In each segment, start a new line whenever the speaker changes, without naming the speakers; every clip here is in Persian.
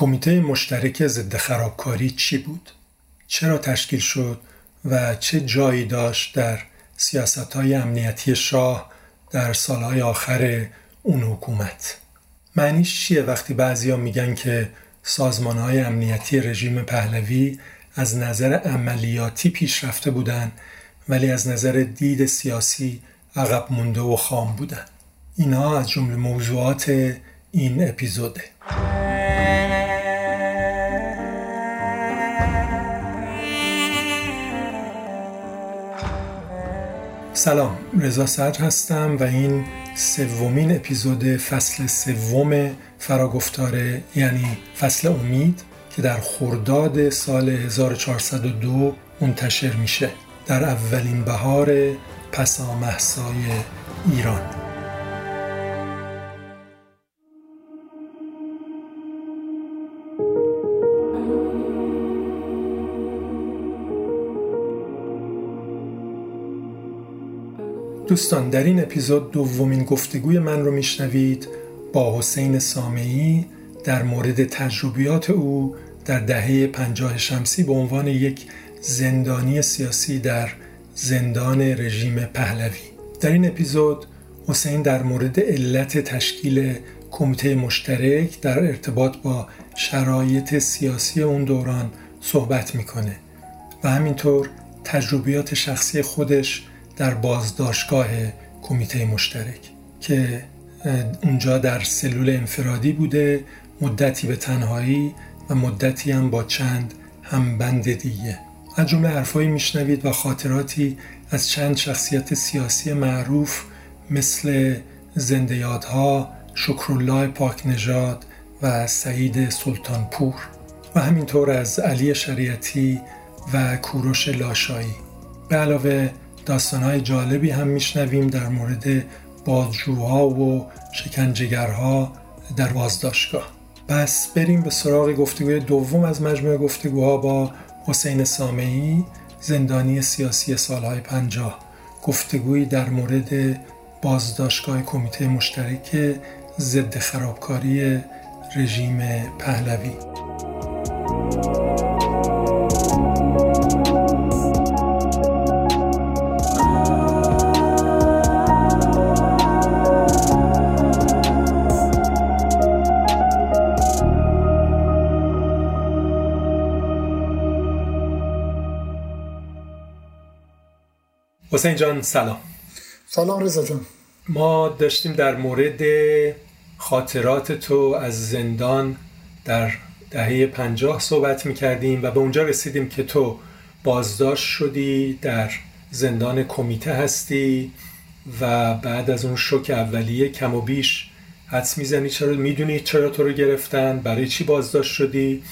کمیته مشترک ضد خرابکاری چی بود؟ چرا تشکیل شد و چه جایی داشت در سیاست های امنیتی شاه در سالهای آخر اون حکومت؟ معنیش چیه وقتی بعضیا میگن که سازمان های امنیتی رژیم پهلوی از نظر عملیاتی پیشرفته بودن ولی از نظر دید سیاسی عقب مونده و خام بودن اینها از جمله موضوعات این اپیزوده سلام رضا صدر هستم و این سومین اپیزود فصل سوم فراگفتاره یعنی فصل امید که در خرداد سال 1402 منتشر میشه در اولین بهار پسامحسای ایران. دوستان در این اپیزود دومین گفتگوی من رو میشنوید با حسین سامعی در مورد تجربیات او در دهه پنجاه شمسی به عنوان یک زندانی سیاسی در زندان رژیم پهلوی. در این اپیزود حسین در مورد علت تشکیل کمیته مشترک در ارتباط با شرایط سیاسی اون دوران صحبت می‌کنه و همینطور تجربیات شخصی خودش در بازداشتگاه کمیته مشترک که اونجا در سلول انفرادی بوده مدتی به تنهایی و مدتی هم با چند همبند دیگه. از جمله حرفایی میشنوید و خاطراتی از چند شخصیت سیاسی معروف مثل زنده یادها شکرالله پاک نژاد و سعید سلطانپور. و همینطور از علی شریعتی و کوروش لاشایی. به علاوه داستانهای جالبی هم میشنویم در مورد بازجوها و شکنجگرها در بازداشتگاه. پس بریم به سراغ گفتگوی دوم از مجموعه گفتگوها با حسین سامعی زندانی سیاسی سالهای پنجاه. گفتگویی در مورد بازداشتگاه کمیته مشترک ضد خرابکاری رژیم پهلوی. حسین جان سلام.
سلام رضا جان.
ما داشتیم در مورد خاطرات تو از زندان در دهه پنجاه صحبت می کردیم و به اونجا رسیدیم که تو بازداشت شدی در زندان کمیته هستی و بعد از اون شوک اولیه کم و بیش حدس می‌زنی چرا می‌دونی چرا تو رو گرفتن برای چی بازداشت شدی؟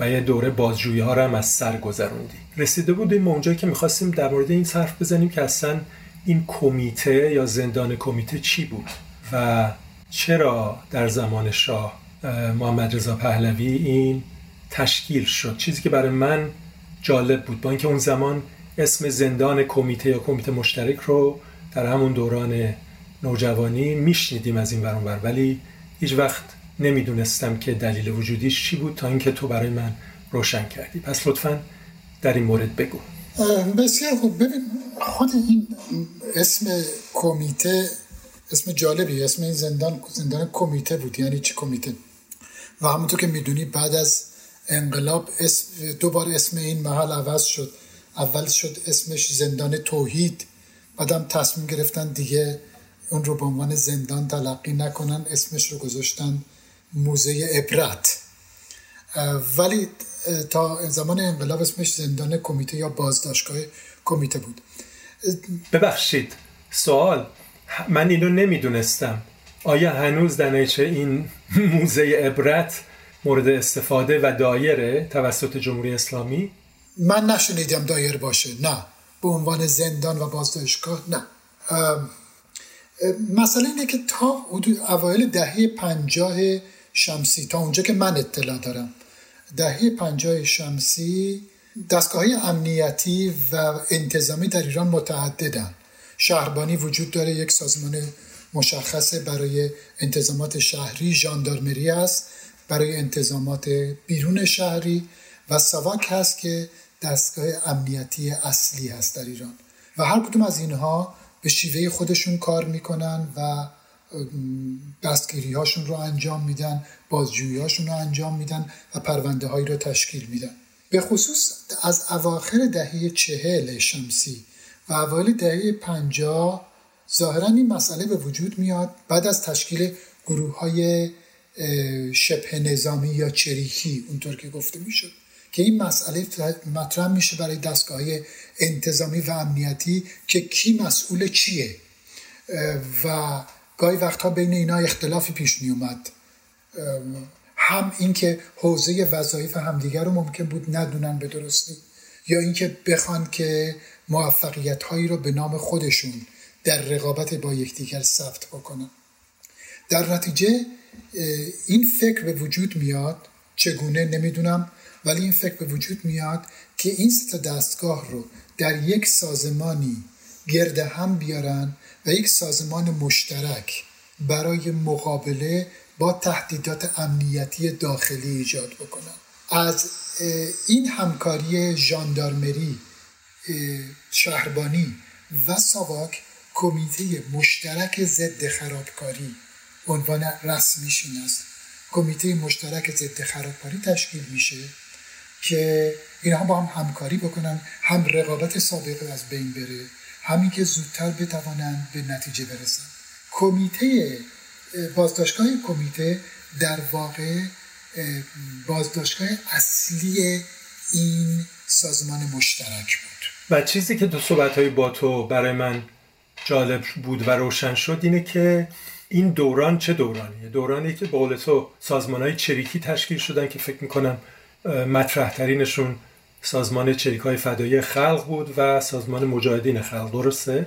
و یه دوره بازجویی ها رو هم از سر گذروندی رسیده بودیم به اونجایی که می‌خواستیم در مورد این صرف بزنیم که اصلا این کمیته یا زندان کمیته چی بود و چرا در زمان شاه محمد رضا پهلوی این تشکیل شد؟ چیزی که برای من جالب بود با اینکه اون زمان اسم زندان کمیته یا کمیته مشترک رو در همون دوران نوجوانی میشنیدیم از این برانور ولی هیچ وقت نمی‌دونستم که دلیل وجودیش چی بود تا اینکه تو برای من روشن کردی. پس لطفا در این مورد بگو.
بسیار خوب. ببین خود این اسم کمیته اسم جالبی اسم این زندان زندان کمیته بود. یعنی چی کمیته؟ و همونطور که می‌دونی بعد از انقلاب اسم دوبار اسم این محل عوض شد. اول شد اسمش زندان توحید. بعدم تصمیم گرفتن دیگه اون رو به عنوان زندان تلقی نکنن. اسمش رو گذاشتن موزه عبرت. ولی تا زمان انقلاب اسمش زندان کمیته یا بازداشتگاه کمیته بود.
ببخشید سوال. من اینو نمی‌دونستم. آیا هنوز در این موزه عبرت مورد استفاده و دایره توسط جمهوری اسلامی؟
من نشنیدم دایر باشه. نه. به عنوان زندان و بازداشتگاه نه. مسئله اینه که تا حدود اوایل دهه پنجاه شمسی. تا اونجا که من اطلاع دارم. دهه پنجاه شمسی دستگاه امنیتی و انتظامی در ایران متعددن. شهربانی وجود داره یک سازمان مشخص برای انتظامات شهری ژاندارمری است برای انتظامات بیرون شهری و سواک هست که دستگاه امنیتی اصلی هست در ایران. و هر کدوم از اینها به شیوه خودشون کار می‌کنن و دستگیری هاشون رو انجام میدن بازجویی هاشون رو انجام میدن و پرونده هایی رو تشکیل میدن. به خصوص از اواخر دهه چهل شمسی و اوایل دهه پنجاه ظاهرا این مسئله به وجود میاد. بعد از تشکیل گروه های شبه نظامی یا چریکی اونطور که گفته می‌شد که این مسئله مطرح میشه برای دستگاه انتظامی و امنیتی که کی مسئول چیه. و گاهی وقتها بین اینا اختلافی پیش می اومد هم اینکه حوزه وظایف همدیگر رو ممکن بود ندونن به درستی یا اینکه بخوان که موفقیت هایی رو به نام خودشون در رقابت با یکدیگر ثبت بکنن. در نتیجه این فکر به وجود میاد چگونه نمی‌دونم ولی این فکر به وجود میاد که این سه دستگاه رو در یک سازمانی گرد هم بیارن و یک سازمان مشترک برای مقابله با تهدیدات امنیتی داخلی ایجاد بکنن از این همکاری ژاندارمری شهربانی و ساواک کمیته مشترک ضد خرابکاری عنوان رسمیش این است. کمیته مشترک ضد خرابکاری تشکیل میشه که اینها با هم همکاری بکنن هم رقابت سابقه از بین بره همین که زودتر بتوانند به نتیجه برسن کمیته بازداشتگاه کمیته در واقع بازداشتگاه اصلی این سازمان مشترک بود.
و چیزی که دو صحبت های با تو برای من جالب بود و روشن شد اینه که این دوران چه دورانیه؟ دورانی که به قول تو سازمان های چریکی تشکیل شدن که فکر می‌کنم مطرح ترینشون سازمان چریک های فدایی خلق بود و سازمان مجاهدین خلق درسته؟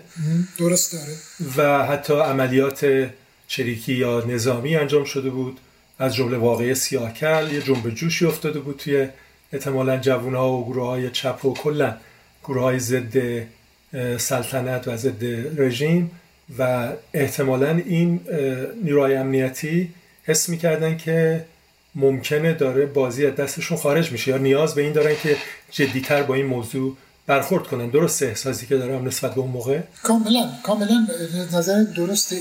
درست داره
و حتی عملیات چریکی یا نظامی انجام شده بود. از جمله واقعی سیاکل یه جنب جوشی افتاده بود توی احتمالا جوون ها و گروه های چپ و کلا گروه های ضد سلطنت و ضد رژیم و احتمالا این نیروهای امنیتی حس می‌کردن که ممکنه داره بازی از دستشون خارج میشه یا نیاز به این دارن که جدیتر با این موضوع برخورد کنن. درست احساسی که دارم نسبت به اون موقع؟
کاملا کاملا. نظر درست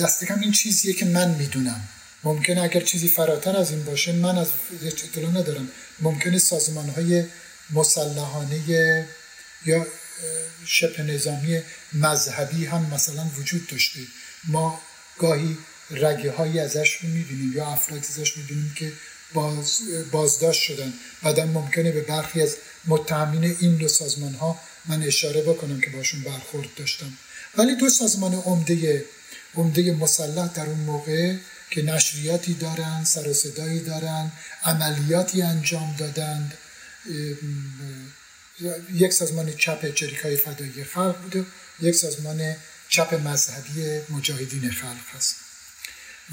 دست کم این چیزیه که من می‌دونم. ممکنه اگر چیزی فراتر از این باشه من از اطلاع ندارم. ممکنه سازمان های مسلحانه یا شبه نظامی مذهبی هم مثلا وجود داشته. ما گاهی رگه هایی ازش می‌بینیم یا افرادی ازش می‌بینیم که باز بازداشت شدن. بعدا ممکنه به برخی از متهمین این دو سازمان ها من اشاره بکنم که باشون برخورد داشتم. ولی دو سازمان عمده عمده مسلح در اون موقع که نشریاتی دارن سر و صدایی دارن عملیاتی انجام دادند یک سازمان چپ جریکای فدایی خلق بوده یک سازمان چپ مذهبی مجاهدین خلق هست.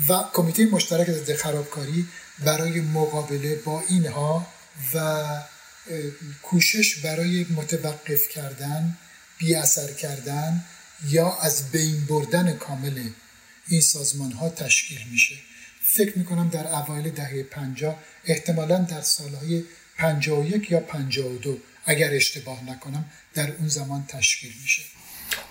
و کمیته مشترک ضد خرابکاری برای مقابله با اینها و کوشش برای متوقف کردن بی اثر کردن یا از بین بردن کامل این سازمان ها تشکیل میشه. فکر می‌کنم در اوایل دهه پنجاه احتمالا در سالهای یک یا دو اگر اشتباه نکنم در اون زمان تشکیل میشه.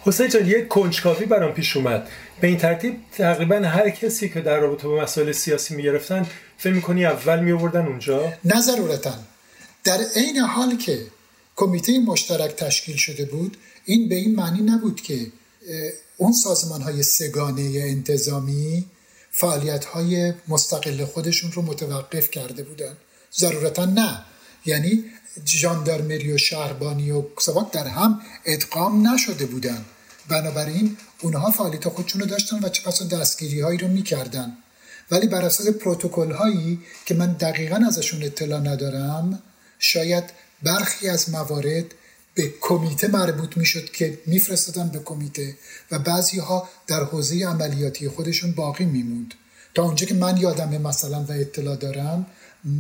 حسین جان یک کنجکاوی برام پیش اومد. به این ترتیب تقریبا هر کسی که در رابطه با مسائل سیاسی می‌گرفتن فکر می‌کنی اول میوردن اونجا؟
نه ضرورتا در عین حال که کمیته مشترک تشکیل شده بود این به این معنی نبود که اون سازمان های سگانه انتظامی فعالیت های مستقل خودشون رو متوقف کرده بودن. ضرورتا نه. یعنی جاندارمری و شهربانی و سواک در هم ادغام نشده بودن بنابراین اونها فعالیت خودشون رو داشتن و چه دستگیری هایی رو می‌کردن. ولی بر اساس پروتکل هایی که من دقیقا ازشون اطلاع ندارم شاید برخی از موارد به کمیته مربوط می‌شد که میفرستادن به کمیته و بعضی ها در حوزه عملیاتی خودشون باقی میموند. تا اونجا که من یادم مثلا و اطلاع دارم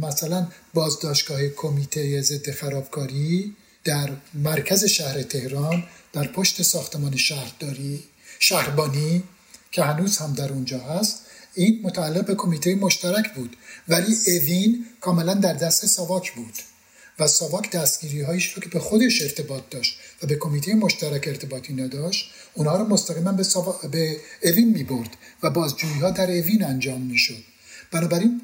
مثلا بازداشتگاه کمیته ضد خرابکاری در مرکز شهر تهران در پشت ساختمان شهرداری شهربانی که هنوز هم در اونجا هست این متعلق به کمیته مشترک بود ولی اوین کاملا در دست ساواک بود و ساواک دستگیری هایش رو که به خودش ارتباط داشت و به کمیته مشترک ارتباطی نداشت اونها رو مستقیما به. به اوین می برد و بازجویی ها در اوین انجام می شد بنابراین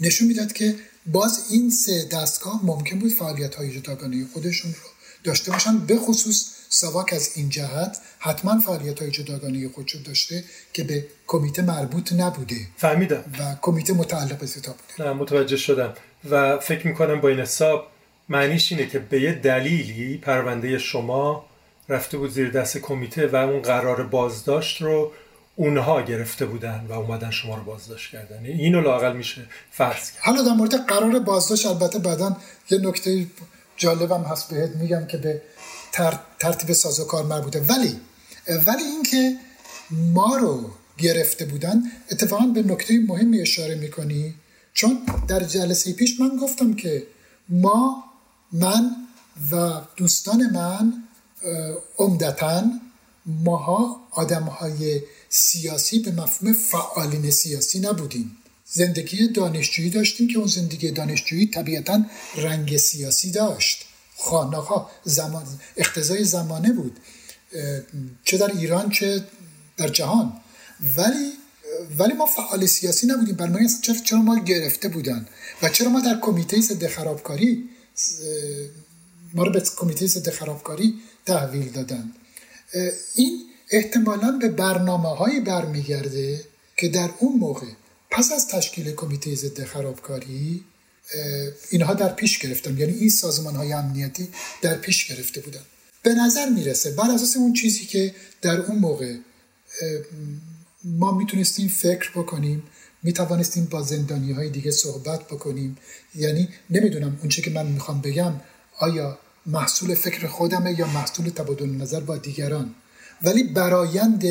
نشون می‌داد که باز این سه دستگاه ممکن بود فعالیت های جداگانه خودشون رو داشته باشن به خصوص ساواک از این جهت حتما فعالیت های جداگانه خودشو داشته که به کمیته مربوط نبوده.
فهمیدم.
و کمیته متعلق به ستا
بوده. نه متوجه شدم. و فکر می‌کنم با این حساب معنیش اینه که به یه دلیلی پرونده شما رفته بود زیر دست کمیته و اون قرار بازداشت رو اونها گرفته بودن و اومدن شما رو بازداشت کردن. اینو لاقل میشه فرض کرد.
حالا در مورد قرار بازداشت البته بعدا یه نکته جالبم هست بهت میگم که به ترتیب سازوکار مربوطه. ولی ولی اینکه ما رو گرفته بودن اتفاقا به نکته مهمی اشاره می‌کنی. چون در جلسه پیش من گفتم که ما من و دوستان من عمدتا ماها آدم های سیاسی به مفهوم فعالین سیاسی نبودیم. زندگی دانشجویی داشتیم که اون زندگی دانشجویی طبیعتا رنگ سیاسی داشت. ها زمان اختزای زمانه بود. چه در ایران چه در جهان. ولی ولی ما فعال سیاسی نبودیم. برای چرا چرا ما گرفته بودن؟ و چرا ما در کمیته ضد خرابکاری ما رو به کمیته ضد خرابکاری تحویل دادن؟ این احتمالا به برنامه هایی برمیگرده که در اون موقع پس از تشکیل کمیته ضد خرابکاری اینها در پیش گرفتن. یعنی این سازمان های امنیتی در پیش گرفته بودن. به نظر می‌رسه بر اساس اون چیزی که در اون موقع ما می‌تونستیم فکر بکنیم می‌توانستیم با زندانی های دیگه صحبت بکنیم. یعنی نمی‌دونم اون که من می‌خوام بگم آیا محصول فکر خودمه یا محصول تبادل نظر با دیگران؟ ولی برایند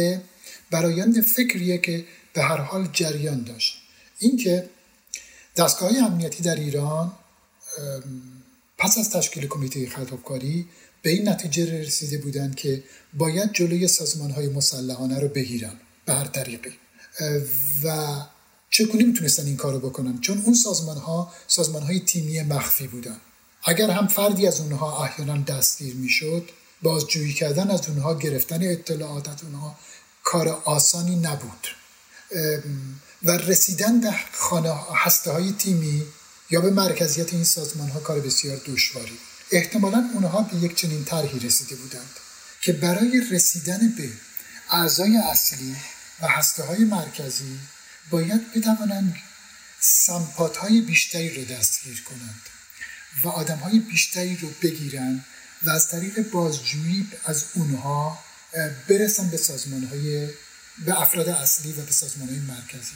برایند فکریه که به هر حال جریان داشت. اینکه دستگاه امنیتی در ایران پس از تشکیل کمیته خطابکاری به این نتیجه رسیده بودند که باید جلوی سازمان های مسلحانه رو بگیرن به هر طریقی و چگونه می‌تونستن این کارو بکنن؟ چون اون سازمان ها سازمان های تیمی مخفی بودن. اگر هم فردی از اونها احیانا دستگیر می‌شد بازجویی کردن از اونها گرفتن اطلاعات از اونها کار آسانی نبود. و رسیدن به خانه هسته های تیمی یا به مرکزیت این سازمان ها کار بسیار دشواری. احتمالا اونها به یک چنین طرحی رسیده بودند که برای رسیدن به اعضای اصلی و هسته های مرکزی باید بتوانند سمپات های بیشتری رو دستگیر کنند و آدم های بیشتری رو بگیرند و از طریق بازجویی از اونها برسن به سازمان های به افراد اصلی و به سازمان های مرکزی.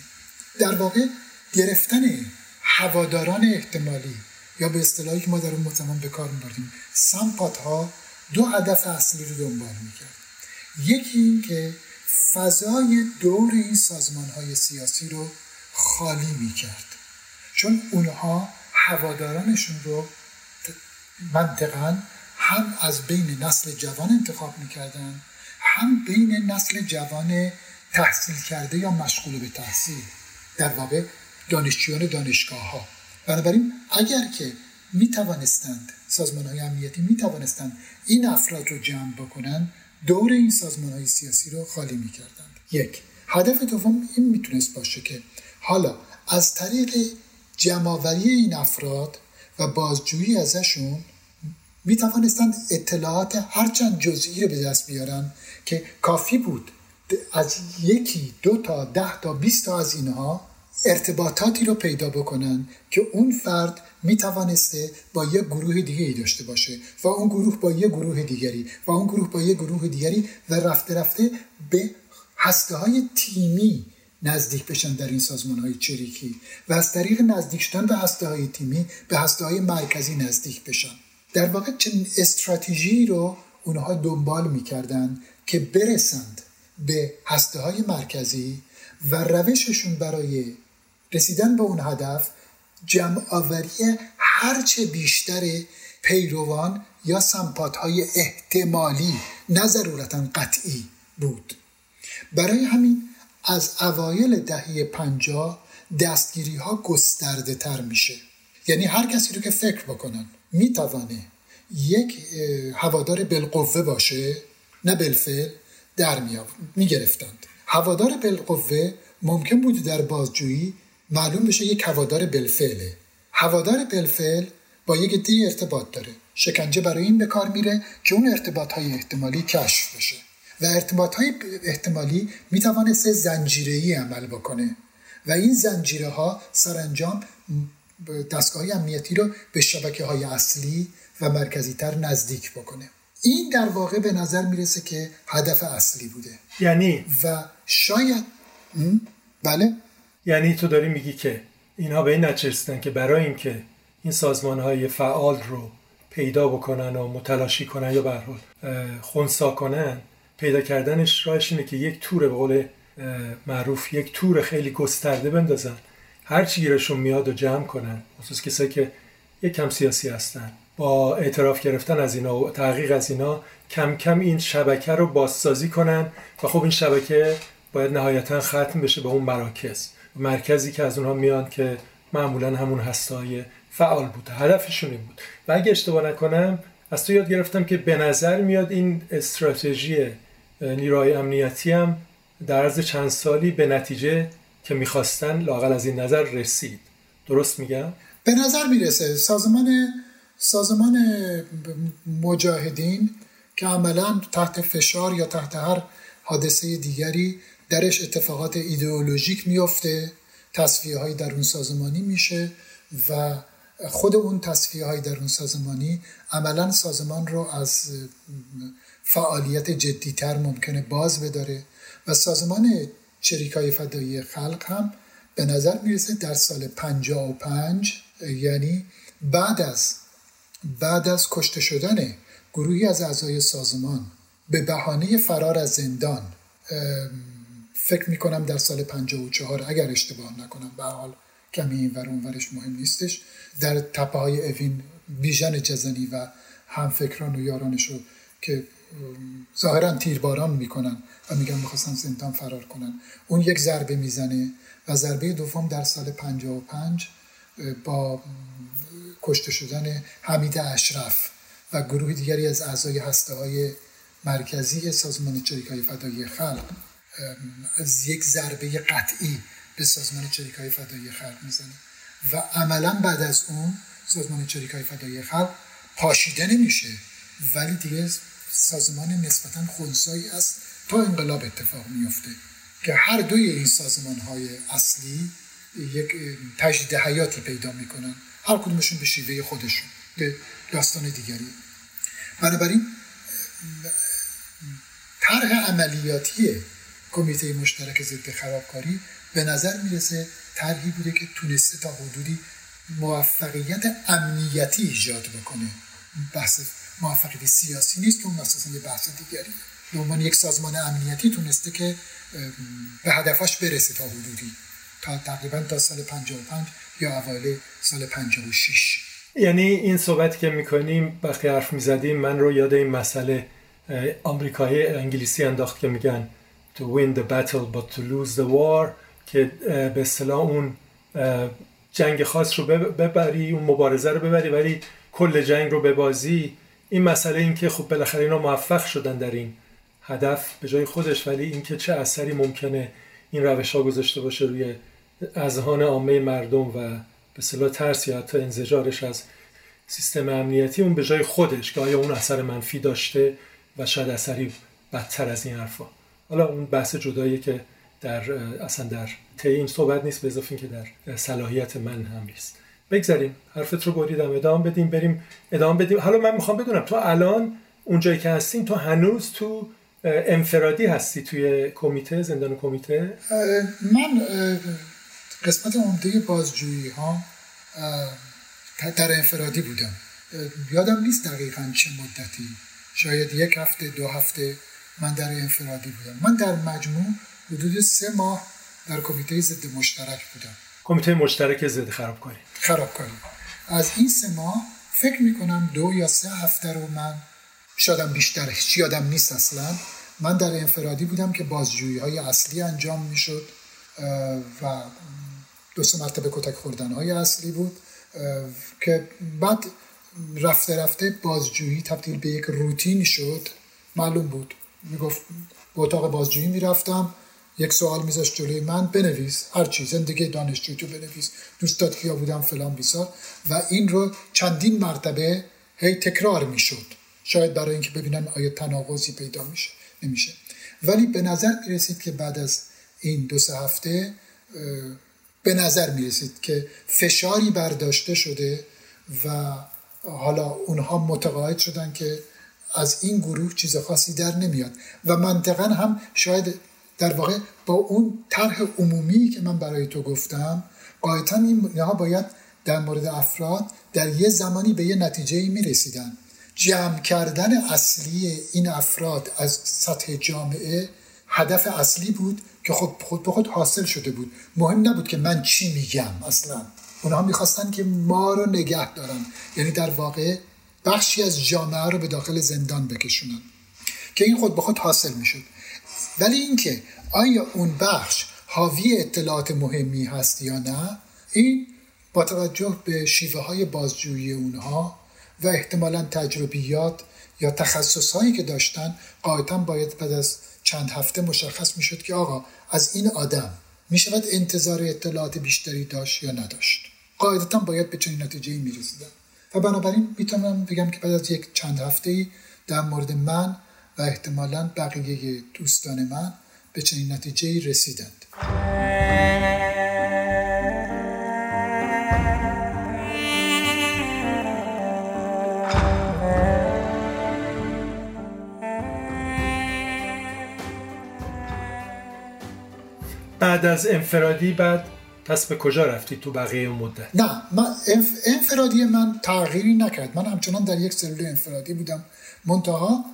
در واقع گرفتن هواداران احتمالی یا به اصطلاحی که ما در اون زمان به کار میبردیم سمپات ها دو هدف اصلی رو دنبال می‌کرد. یکی این که فضای دور این سازمان های سیاسی رو خالی می‌کرد. چون اونها هوادارانشون رو منطقا هم از بین نسل جوان انتخاب می‌کردن هم بین نسل جوان تحصیل کرده یا مشغول به تحصیل در واقع دانشجویان دانشگاه ها بنابراین اگر که می توانستند سازمان های امنیتی می توانستند این افراد رو جمع بکنن دور این سازمان های سیاسی رو خالی می کردند یک هدف دوم این می‌تونست باشه که حالا از طریق جمعآوری این افراد و بازجویی ازشون می توانستند اطلاعات هرچند جزئی رو به دست بیارن که کافی بود از یکی دو تا ده تا بیست تا از اینها ارتباطاتی رو پیدا بکنن که اون فرد می توانسته با یک گروه دیگه ای داشته باشه و اون گروه با یک گروه دیگری و اون گروه با یک گروه دیگری و رفته رفته به هسته های تیمی نزدیک بشن در این سازمان های چریکی و از طریق نزدیک شدن به هسته های تیمی به هسته های مرکزی نزدیک بشن. در واقع چنین استراتژی رو اونها دنبال می‌کردن که برسند به هسته های مرکزی و روششون برای رسیدن به اون هدف جمع آوری هرچه بیشتر پیروان یا سمپات های احتمالی نه ضرورتا قطعی بود. برای همین از اوایل دهه پنجاه دستگیری ها گسترده تر میشه. یعنی هر کسی رو که فکر بکنن. می‌توانه یک هوادار بالقوه باشه؟ نه بالفعل در می‌گرفتند. هوادار بالقوه ممکن بود در بازجویی معلوم بشه یک هوادار بالفعله. هوادار بالفعل با یک دی ارتباط داره. شکنجه برای این به کار میره که اون ارتباط های احتمالی کشف بشه. و ارتباط های احتمالی می‌توانست زنجیره عمل بکنه. و این زنجیره ها سرانجام دستگاه امنیتی رو به شبکه های اصلی و مرکزی تر نزدیک بکنه. این در واقع به نظر می‌رسه که هدف اصلی بوده.
یعنی؟
و شاید بله.
یعنی تو داری میگی که اینها به این نچرستن که برای اینکه این سازمان های فعال رو پیدا بکنن و متلاشی کنن یا به خونسا کنن پیدا کردنش راهش اینه که یک تور به قول معروف یک تور خیلی گسترده بندازن. هر چی گیرشون میاد و جمع کنن خصوص کسایی که یک کم سیاسی هستن. با اعتراف گرفتن از اینا و تحقیق از اینا کم کم این شبکه رو بازسازی کنن و خب این شبکه باید نهایتا ختم بشه به اون مراکز. مرکزی که از اونها میان که معمولا همون هستای فعال بوده هدفشون این بود. و اگه اشتباه نکنم از تو یاد گرفتم که به نظر میاد این استراتژی نیروهای امنیتی هم در عرض چند سالی به نتیجه که می‌خواستن لاقل از این نظر رسید درست میگم؟
به نظر می‌رسه سازمان سازمان مجاهدین که عملا تحت فشار یا تحت هر حادثه دیگری درش اتفاقات ایدئولوژیک میفته تصفیه های در اون سازمانی میشه و خود اون تصفیه های در اون سازمانی عملا سازمان رو از فعالیت جدیتر ممکنه باز بداره و سازمان چریکای فدایی خلق هم به نظر می‌رسه در سال 55 یعنی بعد از بعد از کشته شدن گروهی از اعضای سازمان به بهانه فرار از زندان فکر می‌کنم در سال 54 اگر اشتباه نکنم به حال کمی این ور اونورش مهم نیستش در تپه های اوین بیژن جزنی و همفکران و یارانش رو که ظاهرا تیرباران می‌کنن و میگن می‌خواستن زندان فرار کنن. اون یک ضربه می‌زنه و ضربه دوم در سال 55 با کشته شدن حمید اشرف و گروه دیگری از اعضای هسته های مرکزی سازمان چریکای فدایی خلق از یک ضربه قطعی به سازمان چریکای فدایی خلق می‌زنه. و عملا بعد از اون سازمان چریکای فدایی خلق پاشیده نمیشه. ولی دیگه سازمان نسبتا خونسایی است تا انقلاب اتفاق میفته که هر دوی این سازمان های اصلی یک تجدید حیاتی پیدا می‌کنن. هر کدومشون به شیوه خودشون به داستان دیگری. بنابراین طرح عملیاتی کمیته مشترک ضد خرابکاری به نظر می‌رسه طرحی بوده که تونسته تا حدودی موفقیت امنیتی ایجاد بکنه. بحث موفقیت سیاسی نیست که اون اساسا یه بحث دیگری. به عنوان یک سازمان امنیتی تونسته که به هدفش برسه تا حدودی. تا تقریبا تا سال 55 یا اوایل سال 56
یعنی این صحبتی که می‌کنیم وقتی حرف می‌زدیم من رو یاد این مسئله آمریکایی انگلیسی انداخت که میگن to win the battle but to lose the war که به اصطلاح اون جنگ خاص رو ببری اون مبارزه رو ببری ولی کل جنگ رو ببازی. این مسئله این که خب بالاخره اینا موفق شدن در این هدف به جای خودش ولی اینکه چه اثری ممکنه این روش ها گذاشته باشه روی اذهان عامه مردم و به صلاح ترس یا حتی انزجارش از سیستم امنیتی اون به جای خودش که آیا اون اثر منفی داشته و شاید اثری بدتر از این حرفا. حالا اون بحث جداییه که در اصلا در طی این صحبت نیست به اضافه که در صلاحیت من هم نیست. بگذاریم. حرفت رو بریدم. ادامه بدیم بریم ادامه بدیم. حالا من می‌خوام بدونم تو الان اونجایی که هستیم تو هنوز تو انفرادی هستی توی کمیته زندان کمیته؟
من قسمت عمده بازجویی ها در انفرادی بودم. یادم نیست دقیقا چه مدتی. شاید یک هفته دو هفته من در انفرادی بودم. من در مجموع حدود سه ماه در کمیته ضد مشترک بودم.
کمیته مشترک ضد خرابکاری.
خرابکاری. از این سه ماه فکر می‌کنم دو یا سه هفته رو من شادم بیشتر هیچ یادم نیست اصلا. من در انفرادی بودم که بازجویی های اصلی انجام می‌شد و دو سه مرتبه کتک خوردن های اصلی بود که بعد رفته رفته بازجویی تبدیل به یک روتین شد. معلوم بود. می‌گفت به اتاق بازجویی می‌رفتم یک سوال میذاشت جلوی من بنویس. هر چی زندگی دانشجو تو بنویس. دوستات کیا بودم فلان بیسار. و این رو چندین مرتبه هی تکرار می‌شد. شاید برای اینکه ببینم آیا تناقضی پیدا میشه. نمیشه. ولی به نظر می‌رسید که بعد از این دو سه هفته به نظر می‌رسید که فشاری برداشته شده و حالا اونها متقاعد شدن که از این گروه چیز خاصی در نمیاد. و منطقا هم شاید در واقع با اون طرح عمومی که من برای تو گفتم قاعدتا اینها باید در مورد افراد در یه زمانی به یه نتیجه می رسیدن جمع کردن اصلی این افراد از سطح جامعه هدف اصلی بود که خود, خود به خود حاصل شده بود. مهم نبود که من چی میگم اصلا. اونها می‌خواستن که ما رو نگه دارن. یعنی در واقع بخشی از جامعه رو به داخل زندان بکشونن. که این خود به خود حاصل می‌شد. ولی اینکه آیا اون بخش حاوی اطلاعات مهمی هست یا نه این با توجه به شیوه های بازجویی اونها و احتمالا تجربیات یا تخصص هایی که داشتن قاعدتا باید بعد از چند هفته مشخص می‌شد که آقا از این آدم می شود انتظار اطلاعات بیشتری داشت یا نداشت. قاعدتا باید به چنین نتیجه می رسیدن و بنابراین می‌تونم بگم که بعد از یک چند هفته در مورد من و احتمالا بقیه دوستان من به چنین نتیجه رسیدند.
بعد از انفرادی بعد پس به کجا رفتی تو بقیه مدت؟
نه من انفرادی من تغییری نکرد. من همچنان در یک سلول انفرادی بودم. منتها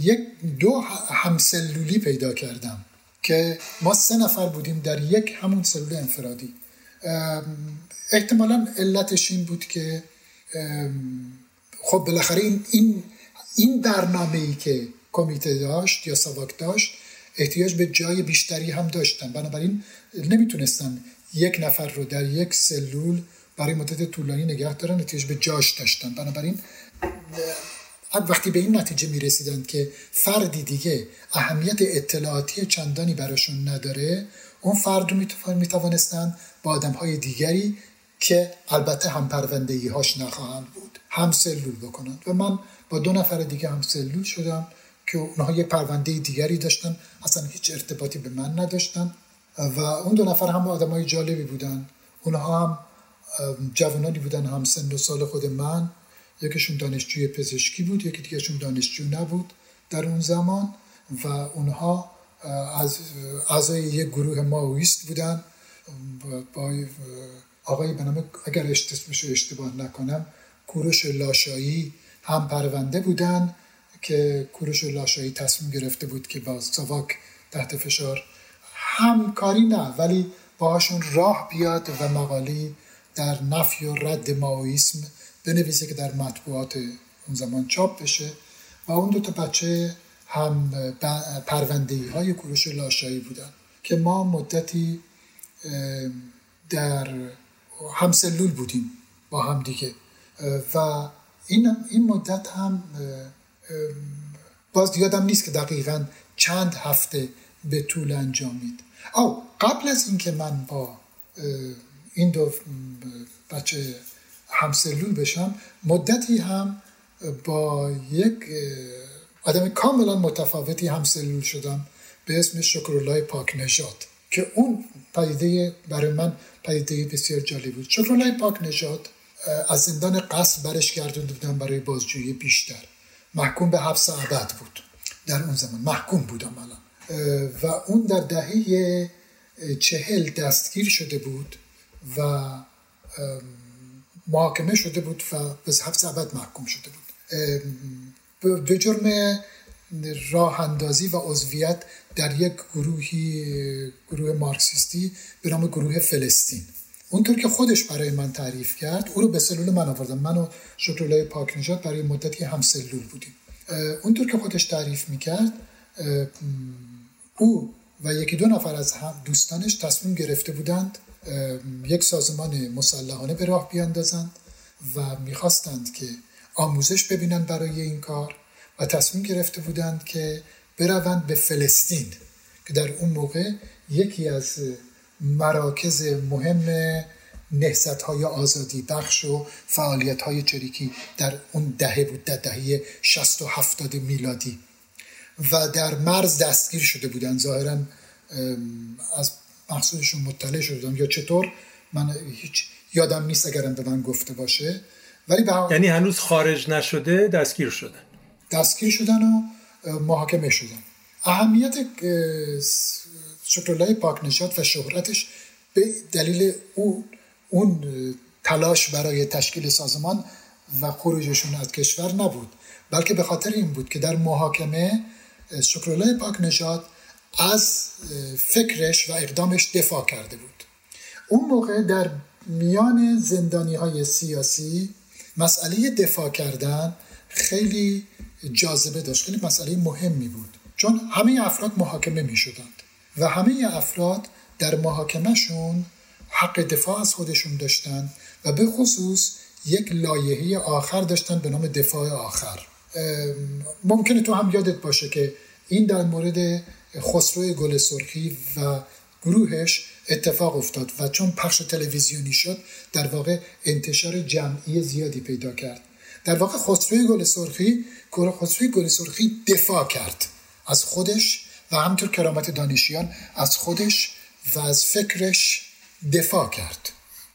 یک دو همسلولی پیدا کردم که ما سه نفر بودیم در یک همون سلول انفرادی. احتمالا علتش این بود که خب بالاخره این این این برنامه ای که کمیته داشت یا سواک داشت احتیاج به جای بیشتری هم داشتن. بنابراین نمی‌تونستن یک نفر رو در یک سلول برای مدت طولانی نگه دارن احتیاج به جاش داشتن. بنابراین وقتی به این نتیجه می رسیدن که فردی دیگه اهمیت اطلاعاتی چندانی براشون نداره اون فرد رو می توانستن با آدم های دیگری که البته هم پروندهی هاش نخواهند بود هم سلول بکنند و من با دو نفر دیگه هم سلول شدم که اونها یک پرونده دیگری داشتن اصلا هیچ ارتباطی به من نداشتن. و اون دو نفر هم آدم های جالبی بودن. اونها هم جوانانی بودن هم سن و سال خود من. یکیشون دانشجوی پزشکی بود یکی دیگهشون دانشجو نبود در اون زمان و اونها از اعضای یک گروه ماویست بودن. با آقای به نام اگر اسمش اشتباه نکنم کوروش لاشایی هم پرونده بودن که کوروش لاشایی تصمیم گرفته بود که با ساواک تحت فشار همکاری نه ولی باهاشون راه بیاد و مقالی در نفی و رد ماویسم بنویسه که در مطبوعات اون زمان چاپ بشه و اون دو تا بچه هم پروندهی های کوروش لاشایی بودن که ما مدتی در همسلول بودیم با هم دیگه. و این, این مدت هم باز یادم نیست که دقیقا چند هفته به طول انجامید. او قبل از اینکه من با این دو بچه همسلول بشم مدتی هم با یک آدم کاملا متفاوتی همسلول شدم به اسم شکرالله پاک نژاد که اون پدیده برای من پدیده بسیار جالب بود. شکرالله پاک نژاد از زندان قصر برش گردونده بودن برای بازجویی بیشتر. محکوم به حبس ابد بود. در اون زمان محکوم بود عملا و اون در دهه چهل دستگیر شده بود و محاکمه شده بود و به حبس ابد محکوم شده بود. به جرم راه اندازی و عضویت در یک گروهی گروه مارکسیستی به نام گروه فلسطین. اونطور که خودش برای من تعریف کرد او رو به سلول من آوردم. من و شکرالله پاک برای مدتی هم سلول بودیم. اونطور که خودش تعریف می‌کرد او و یکی دو نفر از دوستانش تصمیم گرفته بودند یک سازمان مسلحانه به راه بیاندازند و می‌خواستند که آموزش ببینند برای این کار و تصمیم گرفته بودند که بروند به فلسطین که در اون موقع یکی از مراکز مهم نهزت های آزادی بخش و فعالیت های چریکی در اون دهه بود در دهه 60 و 70 میلادی. و در مرز دستگیر شده بودن ظاهرا از مقصودشون مطلع شدم یا چطور؟ من هیچ یادم نیست اگرم به من گفته باشه.
ولی به یعنی هنوز خارج نشده دستگیر شدن.
دستگیر شدن و محاکمه شدن. اهمیت شکرالله پاک نشاد و شهرتش به دلیل او اون تلاش برای تشکیل سازمان و خروجشون از کشور نبود. بلکه به خاطر این بود که در محاکمه شکرالله پاک نژاد از فکرش و اقدامش دفاع کرده بود. اون موقع در میان زندانی های سیاسی مسئله دفاع کردن خیلی جاذبه داشت خیلی مسئله مهمی بود. چون همه افراد محاکمه می شدند و همه افراد در محاکمهشون حق دفاع از خودشون داشتن و به خصوص یک لایحه آخر داشتن به نام دفاع آخر. ممکنه تو هم یادت باشه که این در مورد خسرو گل سرخی و گروهش اتفاق افتاد و چون پخش تلویزیونی شد در واقع انتشار جمعی زیادی پیدا کرد. در واقع خسروی گل سرخی خسروی گل سرخی دفاع کرد از خودش و همطور کرامت دانشیان از خودش و از فکرش دفاع کرد.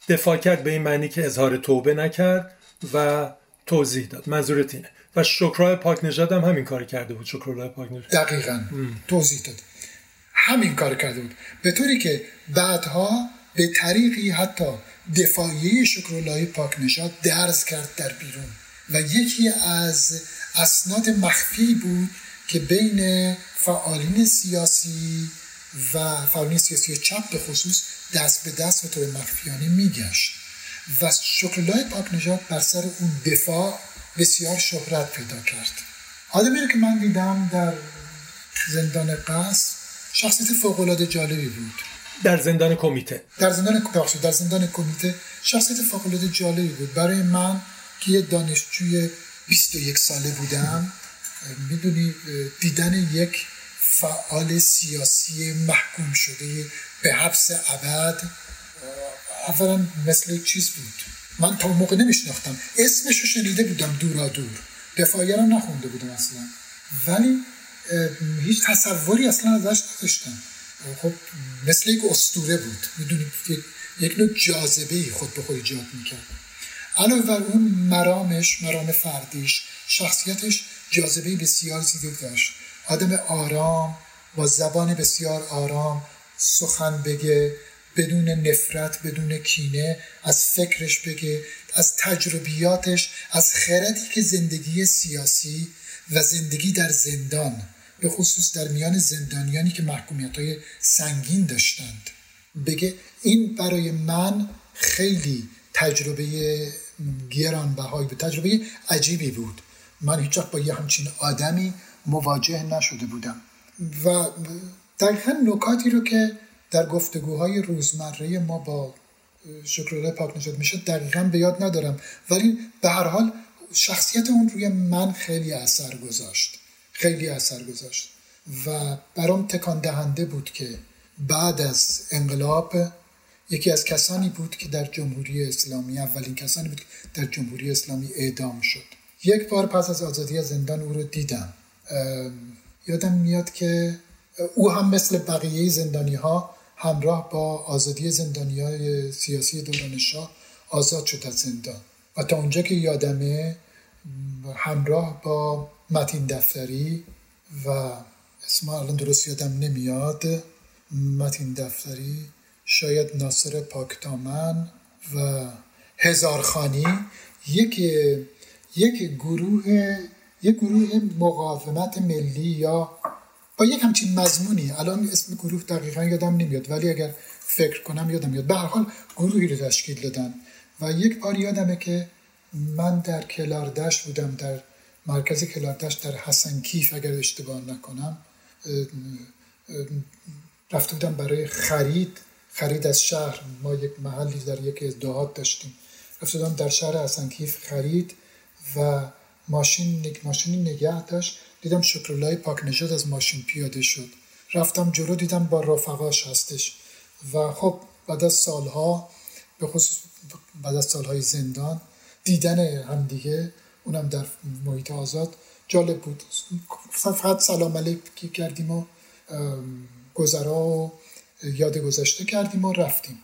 دفاع کرد به این معنی که اظهار توبه نکرد و توضیح داد. منظورت اینه. و شکرای پاک نژاد هم همین کار کرده بود شکرای پاک نژاد.
دقیقا. توضیح داد. همین کار کرده بود. به طوری که بعدها به طریقی حتی دفاعی شکرالله پاک نژاد درز کرد در بیرون. و یکی از اسناد مخفی بود که بین فعالین سیاسی و فعالین سیاسی چپ به خصوص دست به دست و طور مخفیانه میگشت. و شکرالله پاک نژاد بر سر اون دفاع بسیار شهرت پیدا کرد. آدمی رو که من دیدم در زندان قصر شخصیت فوقالعاده جالبی بود.
در زندان کمیته.
در زندان در زندان کمیته شخصیت فوقالعاده جالبی بود. برای من که یه دانشجوی 21 ساله بودم می‌دونی دیدن یک فعال سیاسی محکوم شده به حبس ابد اولا مثل چیز بود. من تا موقع نمیشناختم. اسمش رو شنیده بودم دورا دور. دفاعی رو نخونده بودم اصلا. ولی هیچ تصوری اصلا ازش نداشتم. خب مثل یک استوره بود. می‌دونید یک نوع جاذبه خود به خود ایجاد می‌کرد. علاوه بر اون مرامش مرام فردیش شخصیتش جاذبه بسیار زیاده داشت. آدم آرام با زبان بسیار آرام سخن بگه بدون نفرت بدون کینه از فکرش بگه از تجربیاتش از خردی که زندگی سیاسی و زندگی در زندان به خصوص در میان زندانیانی که محکومیت های سنگین داشتند. بگه این برای من خیلی تجربه گرانبهایی بود تجربه عجیبی بود. من هیچ با یه همچین آدمی مواجه نشده بودم. و دقیقا نکاتی رو که در گفتگوهای روزمره ما با شکرالله پاک نشد میشه دقیقا به یاد ندارم. ولی به هر حال شخصیت اون روی من خیلی اثر گذاشت. خیلی اثر گذاشت. و برام تکان دهنده بود که بعد از انقلاب یکی از کسانی بود که در جمهوری اسلامی اولین کسانی بود که در جمهوری اسلامی اعدام شد. یک بار پس از آزادی از زندان او رو دیدم. یادم میاد که او هم مثل بقیه زندانی ها همراه با آزادی زندانی های سیاسی دوران شاه آزاد شد از زندان. و تا اونجا که یادمه همراه با متین دفتری و اسم الان درست یادم نمیاد متین دفتری شاید ناصر پاکتامن و هزارخانی یک یک گروه یک گروه مقاومت ملی یا با یک همچین مضمونی الان اسم گروه دقیقا یادم نمیاد ولی اگر فکر کنم یادم میاد. به هر حال گروهی رو تشکیل دادن و یک بار یادمه که من در کلاردشت بودم در مرکز کلاردشت در حسن کیف اگر اشتباه نکنم رفته بودم برای خرید. خرید از شهر. ما یک محلی در یک ازدهات داشتیم. رفته بودم در شهر حسنکیف خرید و ماشین ماشینی نگه داشت. دیدم شکرالله پاک نژاد از ماشین پیاده شد. رفتم جلو دیدم با رفقاش هستش. و خب بعد از سالها به خصوص بعد از سالهای زندان دیدن همدیگه اونم در محیط آزاد جالب بود. فقط سلام علیک کردیم و گذرا و یاد گذشته کردیم و رفتیم.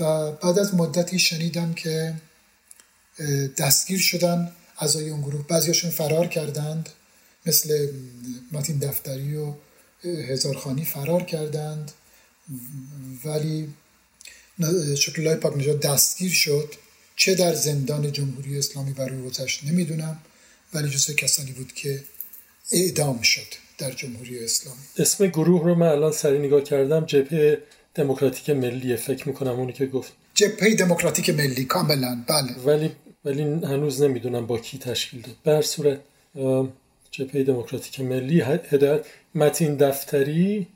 و بعد از مدتی شنیدم که دستگیر شدن اعضای اون گروه بعضیاشون فرار کردند. مثل متین دفتری و هزارخانی فرار کردند. ولی شکلای پاک نژاد دستگیر شد. چه در زندان جمهوری اسلامی برای گذشت نمی‌دونم ولی جزو کسانی بود که اعدام شد در جمهوری اسلامی.
اسم گروه رو من الان سری نگاه کردم. جبهه دموکراتیک ملی فکر می‌کنم اونی که گفت.
جبهه دموکراتیک ملی کاملا. بله.
ولی ولی هنوز نمی‌دونم با کی تشکیل داد. بر صورت جبهه دموکراتیک ملی هدایت. متین دفتری؟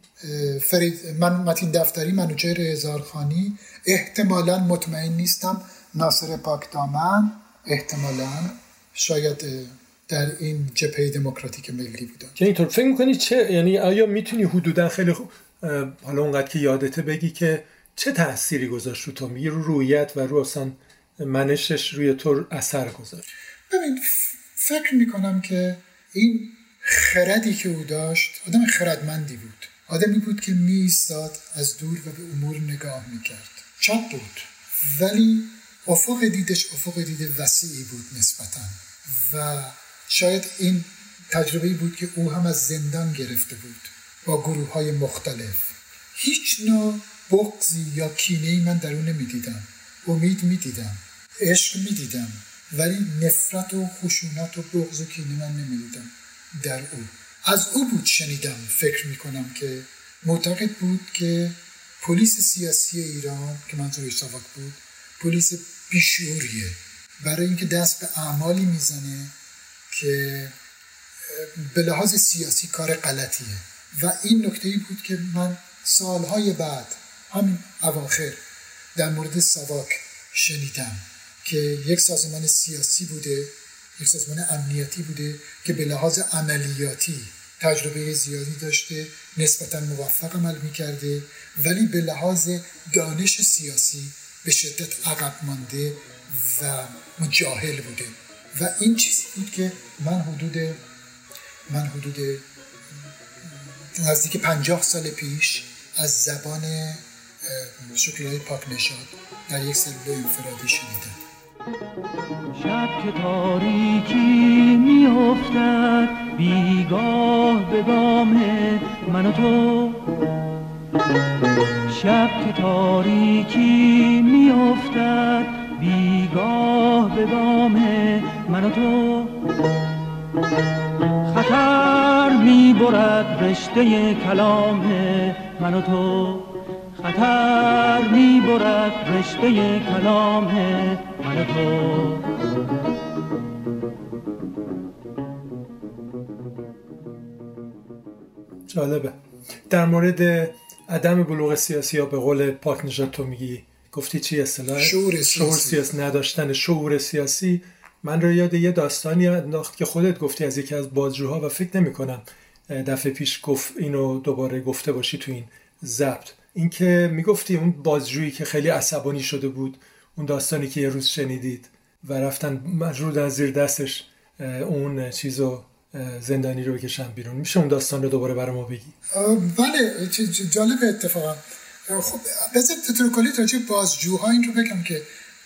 فرید من متین دفتری منوچهر هزارخانی. احتمالا مطمئن نیستم. ناصر پاکدامن احتمالا شاید در این جبهه دموکراتیک ملی بودن
که اینطور فکر می‌کنی چه یعنی آیا می‌تونی حدودا خیلی خوب حالا اونقدر که یادته بگی که چه تأثیری گذاشت رو تو رو رویت و رو اصلا منشش روی تو اثر گذاشت؟
ببین فکر می‌کنم که این خردی که او داشت آدم خردمندی بود. آدمی بود که می از دور و به امور نگاه می‌کرد. چپ بود ولی افق دیدش افق دید وسیعی بود نسبتا. و شاید این تجربه بود که او هم از زندان گرفته بود با گروه های مختلف. هیچ نوع بغزی یا کینه من در اون نمی‌دیدم. امید می‌دیدم. عشق می‌دیدم. ولی نفرت و خشونت و بغض و کینه من نمی‌دیدم. در او. از او بود شنیدم. فکر می‌کنم که معتقد بود که پلیس سیاسی ایران که منظور ساواک بود پلیس بیشوریه برای اینکه دست به اعمالی می‌زنه که به لحاظ سیاسی کار غلطیه. و این نکته ای بود که من سالهای بعد همین اواخر در مورد سواک شنیدم. که یک سازمان سیاسی بوده یک سازمان امنیتی بوده که به لحاظ عملیاتی تجربه زیادی داشته نسبتا موفق عمل می‌کرده ولی به لحاظ دانش سیاسی به شدت عقب مانده و مجاهل بوده. و این چیزی بود که من حدود من حدود نزدیک پنجاه سال پیش از زبان شکلهای پاک نشاد در یک سلول انفرادی شنیدم.
شب که تاریکی میافتد بیگاه به گام من و تو. شب که تاریکی میافتد بیگاه به گام من و تو. خطر می‌برد رشته کلام من و تو. خطر می برد رشته کلام من تو
جالبه. در مورد عدم بلوغ سیاسی یا به قول پاک نژاد تو میگی گفتی چی اصطلاح؟
شعور سیاسی.
شعور سیاسی نداشتن شعور سیاسی. من رو یاد یه داستانی انداخت که خودت گفتی از یکی از بازجوها و فکر نمی کنم دفعه پیش گفت اینو دوباره گفته باشی تو این ضبط. اینکه می‌گفتی اون بازجویی که خیلی عصبانی شده بود اون داستانی که یه روز شنیدید و رفتن مجبور از زیر دستش اون چیزو زندانی رو بکشن بیرون. میشه اون داستان رو دوباره برای ما بگی؟
بله جالب اتفاقا. خب بذار طور کلی راجع بازجوها این رو بگم که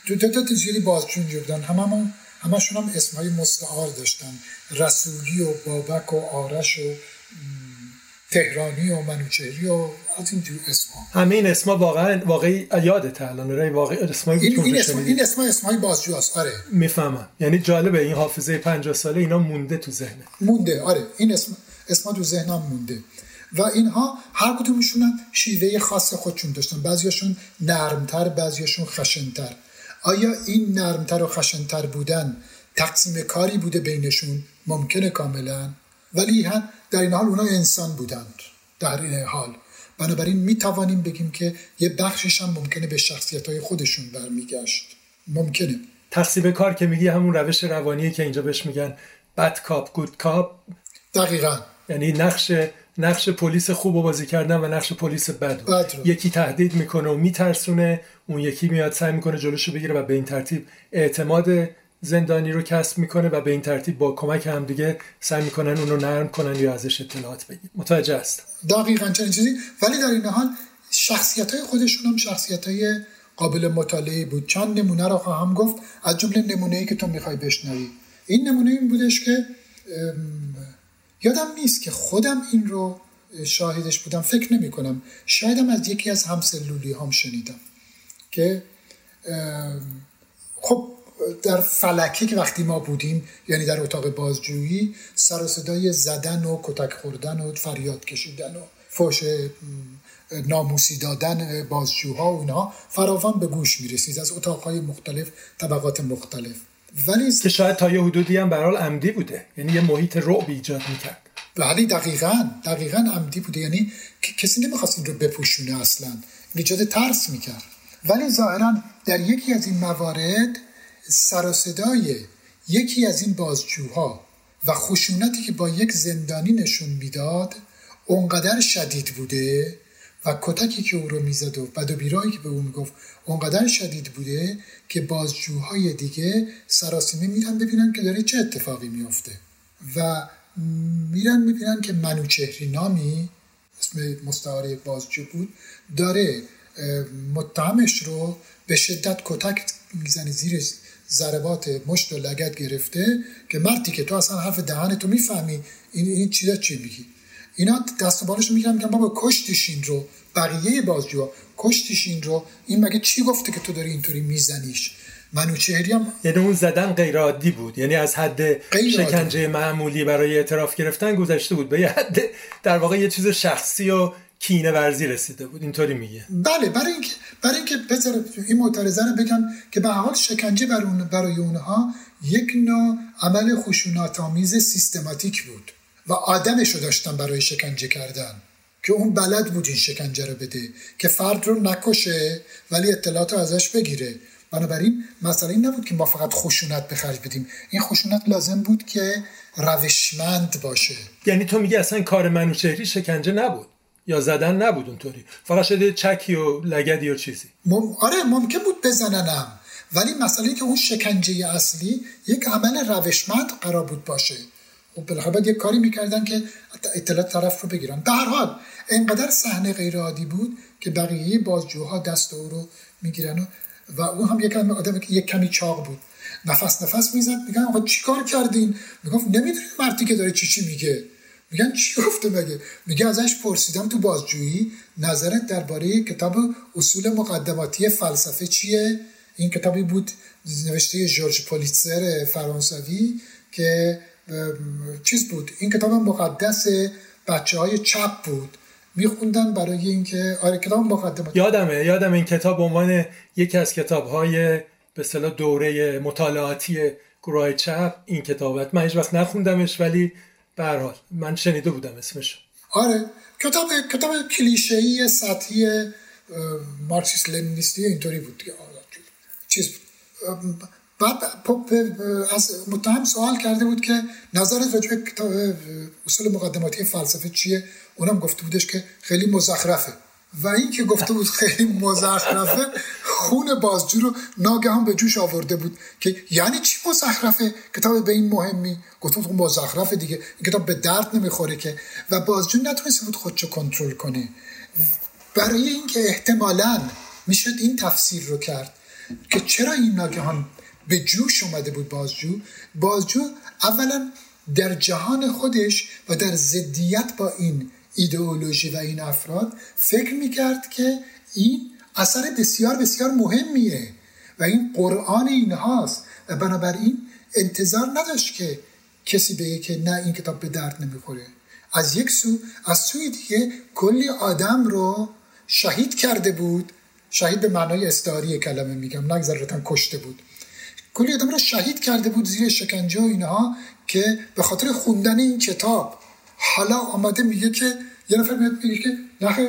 دو تا تا زیادی بازجو اینجا بودن. همه همشون هم اسمهای مستعار داشتن. رسولی و بابک و آرش و تهرانی و منوچهری و از این تو اسما
همه این اسما واقعا واقعی یادت الان رای واقعی اسمایی
این, این اسم این اسما اسمای بازجو آره.
می‌فهمم. یعنی جالبه این حافظه 50 ساله اینا مونده تو ذهن
مونده آره. این اسم اسما تو ذهنم مونده. و اینها هر کدومشون شیوه خاص خودشون داشتن. بعضیاشون نرمتر بعضیاشون خشنتر. آیا این نرمتر و خشنتر بودن تقسیم کاری بوده بینشون؟ ممکنه کاملا. ولی هم در این حال اونا انسان بودند. در این حال. بنابراین می توانیم بگیم که یه بخشش هم ممکنه به شخصیت های خودشون برمیگشت. ممکنه.
تقسیم کار که میگی همون روش روانیه که اینجا بهش میگن بد کاپ گود کاپ
دقیقا.
یعنی نقش نقش پلیس خوب و بازی کردن و نقش پلیس بد
بد رو.
یکی تهدید می‌کنه و میترسونه اون یکی میاد سعی می‌کنه جلوشو بگیره و به این ترتیب اعتماد زندانی رو کسب می‌کنه و به این ترتیب با کمک همدیگه سعی می‌کنن اون رو نرم کنن یا ازش اطلاعات بگیر متوجه است
دقیقا چنین چیزی. ولی در این حال شخصیت های خودشون هم شخصیت های قابل مطالعه بود. چند نمونه رو خواهم گفت. از جمله نمونه ای که تو می‌خوای بشنوی. این نمونه این بودش که یادم نیست که خودم این رو شاهدش بودم. فکر نمی کنم شایدم از یکی از همسلولی هم شنیدم. که خب در فلکه که وقتی ما بودیم یعنی در اتاق بازجویی سر و صدای زدن و کتک خوردن و فریاد کشیدن و فوش ناموسی دادن بازجوها و اینها فراوان به گوش می‌رسید از اتاقهای مختلف طبقات مختلف. ولی
که شاید تا یه حدودی هم برحال عمدی بوده. یعنی یه محیط رعب ایجاد می‌کرد.
ولی دقیقا دقیقا عمدی بوده. یعنی کسی نمی‌خواست این رو بپوشونه اصلا. ایجاد ترس می‌کرد. ولی ظاهرا در یکی از این موارد سر صدای یکی از این بازجوها و خشونتی که با یک زندانی نشون می‌داد اونقدر شدید بوده و کتکی که او رو می‌زد و بد و بیرایی که به او می‌گفت اونقدر شدید بوده که بازجوهای دیگه سراسیمه میرن ببینن که داره چه اتفاقی میفته و میرن می‌بینن که منوچهری نامی اسم مستعار بازجو بود داره متهمش رو به شدت کتک می‌زنه زیر ضربات مشت و لگت گرفته که مردی که تو اصلا حرف دهن تو می‌فهمی این این چیزا چی میگی؟ اینا دست و بالش می‌گیرن میگن بابا کشتیش این رو بقیه بازجوها کشتیش این رو. این مگه چی گفته که تو داری اینطوری میزنیش؟ منوچهری هم
یعنی اون زدن غیر عادی بود. یعنی از حد. شکنجه معمولی برای اعتراف گرفتن گذشته بود. به یه حد در واقع یه چیز شخصی و کینه ورزی رسیده بود. اینطوری میگه.
بله برای اینکه برای اینکه بذار این معترضه رو بگم که به حال شکنجه برای, اون برای اونها یک نوع عمل خشونت آمیز سیستماتیک بود و آدمش رو داشتن برای شکنجه کردن که اون بلد بود این شکنجه رو بده که فرد رو نکشه ولی اطلاعات رو ازش بگیره. بنابراین مسئله این نبود که ما فقط خشونت به خرج بدیم. این خشونت لازم بود که روشمند باشه.
یعنی تو میگی اصلا کار منوچهری شکنجه نبود. یا زدن نبود اونطوری. فقط شده چکی و لگدی و چیزی.
مم... آره ممکن بود بزننم. ولی مسئله که اون شکنجه اصلی یک عمل روشمند قرار بود باشه. خب بالاخره باید یک کاری می‌کردن که اطلاعات طرف رو بگیرن. به هر حال انقدر صحنه غیر عادی بود که بقیه بازجوها دست او رو می‌گیرن و, و اون هم یک آدم که یک کمی چاق بود. نفس نفس می‌زد. میگن آقا چیکار کردین؟ می‌گفت نمی‌دونی مردی که داره چی چی میگه. میگن چی گفته مگه؟ میگه ازش پرسیدم تو بازجویی نظرت درباره کتاب اصول مقدماتی فلسفه چیه؟ این کتابی بود نوشته جورج پولیتسر فرانسوی که چیز بود؟ این کتاب مقدس بچه های چپ بود. میخوندن برای اینکه آره کتاب مقدماتی.
یادمه یادم این کتاب به عنوان یکی از کتاب‌های به اصطلاح دوره مطالعاتی گروه چپ. این کتابت من هیچ وقت نخوندمش ولی به هر حال من شنیده بودم اسمش
آره کتاب کتاب کلیشه‌ای سطحی مارکسیست لنینیستی اینطوری بود دیگه. چیز بود. بعد اه، از متهم سوال کرده بود که نظرت راجع به اصول مقدماتی فلسفه چیه؟ اونم گفته بودش که خیلی مزخرفه. و این که گفته بود خیلی مزخرفه خون بازجو رو ناگهان به جوش آورده بود که یعنی چی مزخرفه؟ کتاب به این مهمی گفته بود مزخرفه دیگه. این کتاب به درد نمی‌خوره که. و بازجو نتونسته بود خودشو کنترل کنه. برای اینکه احتمالا می‌شد این تفسیر رو کرد که چرا این ناگهان به جوش اومده بود بازجو؟ بازجو اولا در جهان خودش و در ضدیت با این ایدئولوژی و این افراد فکر می‌کرد که این اثر بسیار بسیار مهمیه و این قرآن اینهاست و بنابراین انتظار نداشت که کسی بگه که نه این کتاب به درد نمی‌خوره. از یک سو از سوی دیگه کلی آدم رو شهید کرده بود. شهید به معنای استعاری کلمه میگم نگذارتن کشته بود. کلی آدم رو شهید کرده بود زیر شکنجه و اینها که به خاطر خوندن این کتاب حالا آمده میگه که یه نفر میاد میگه که نخیر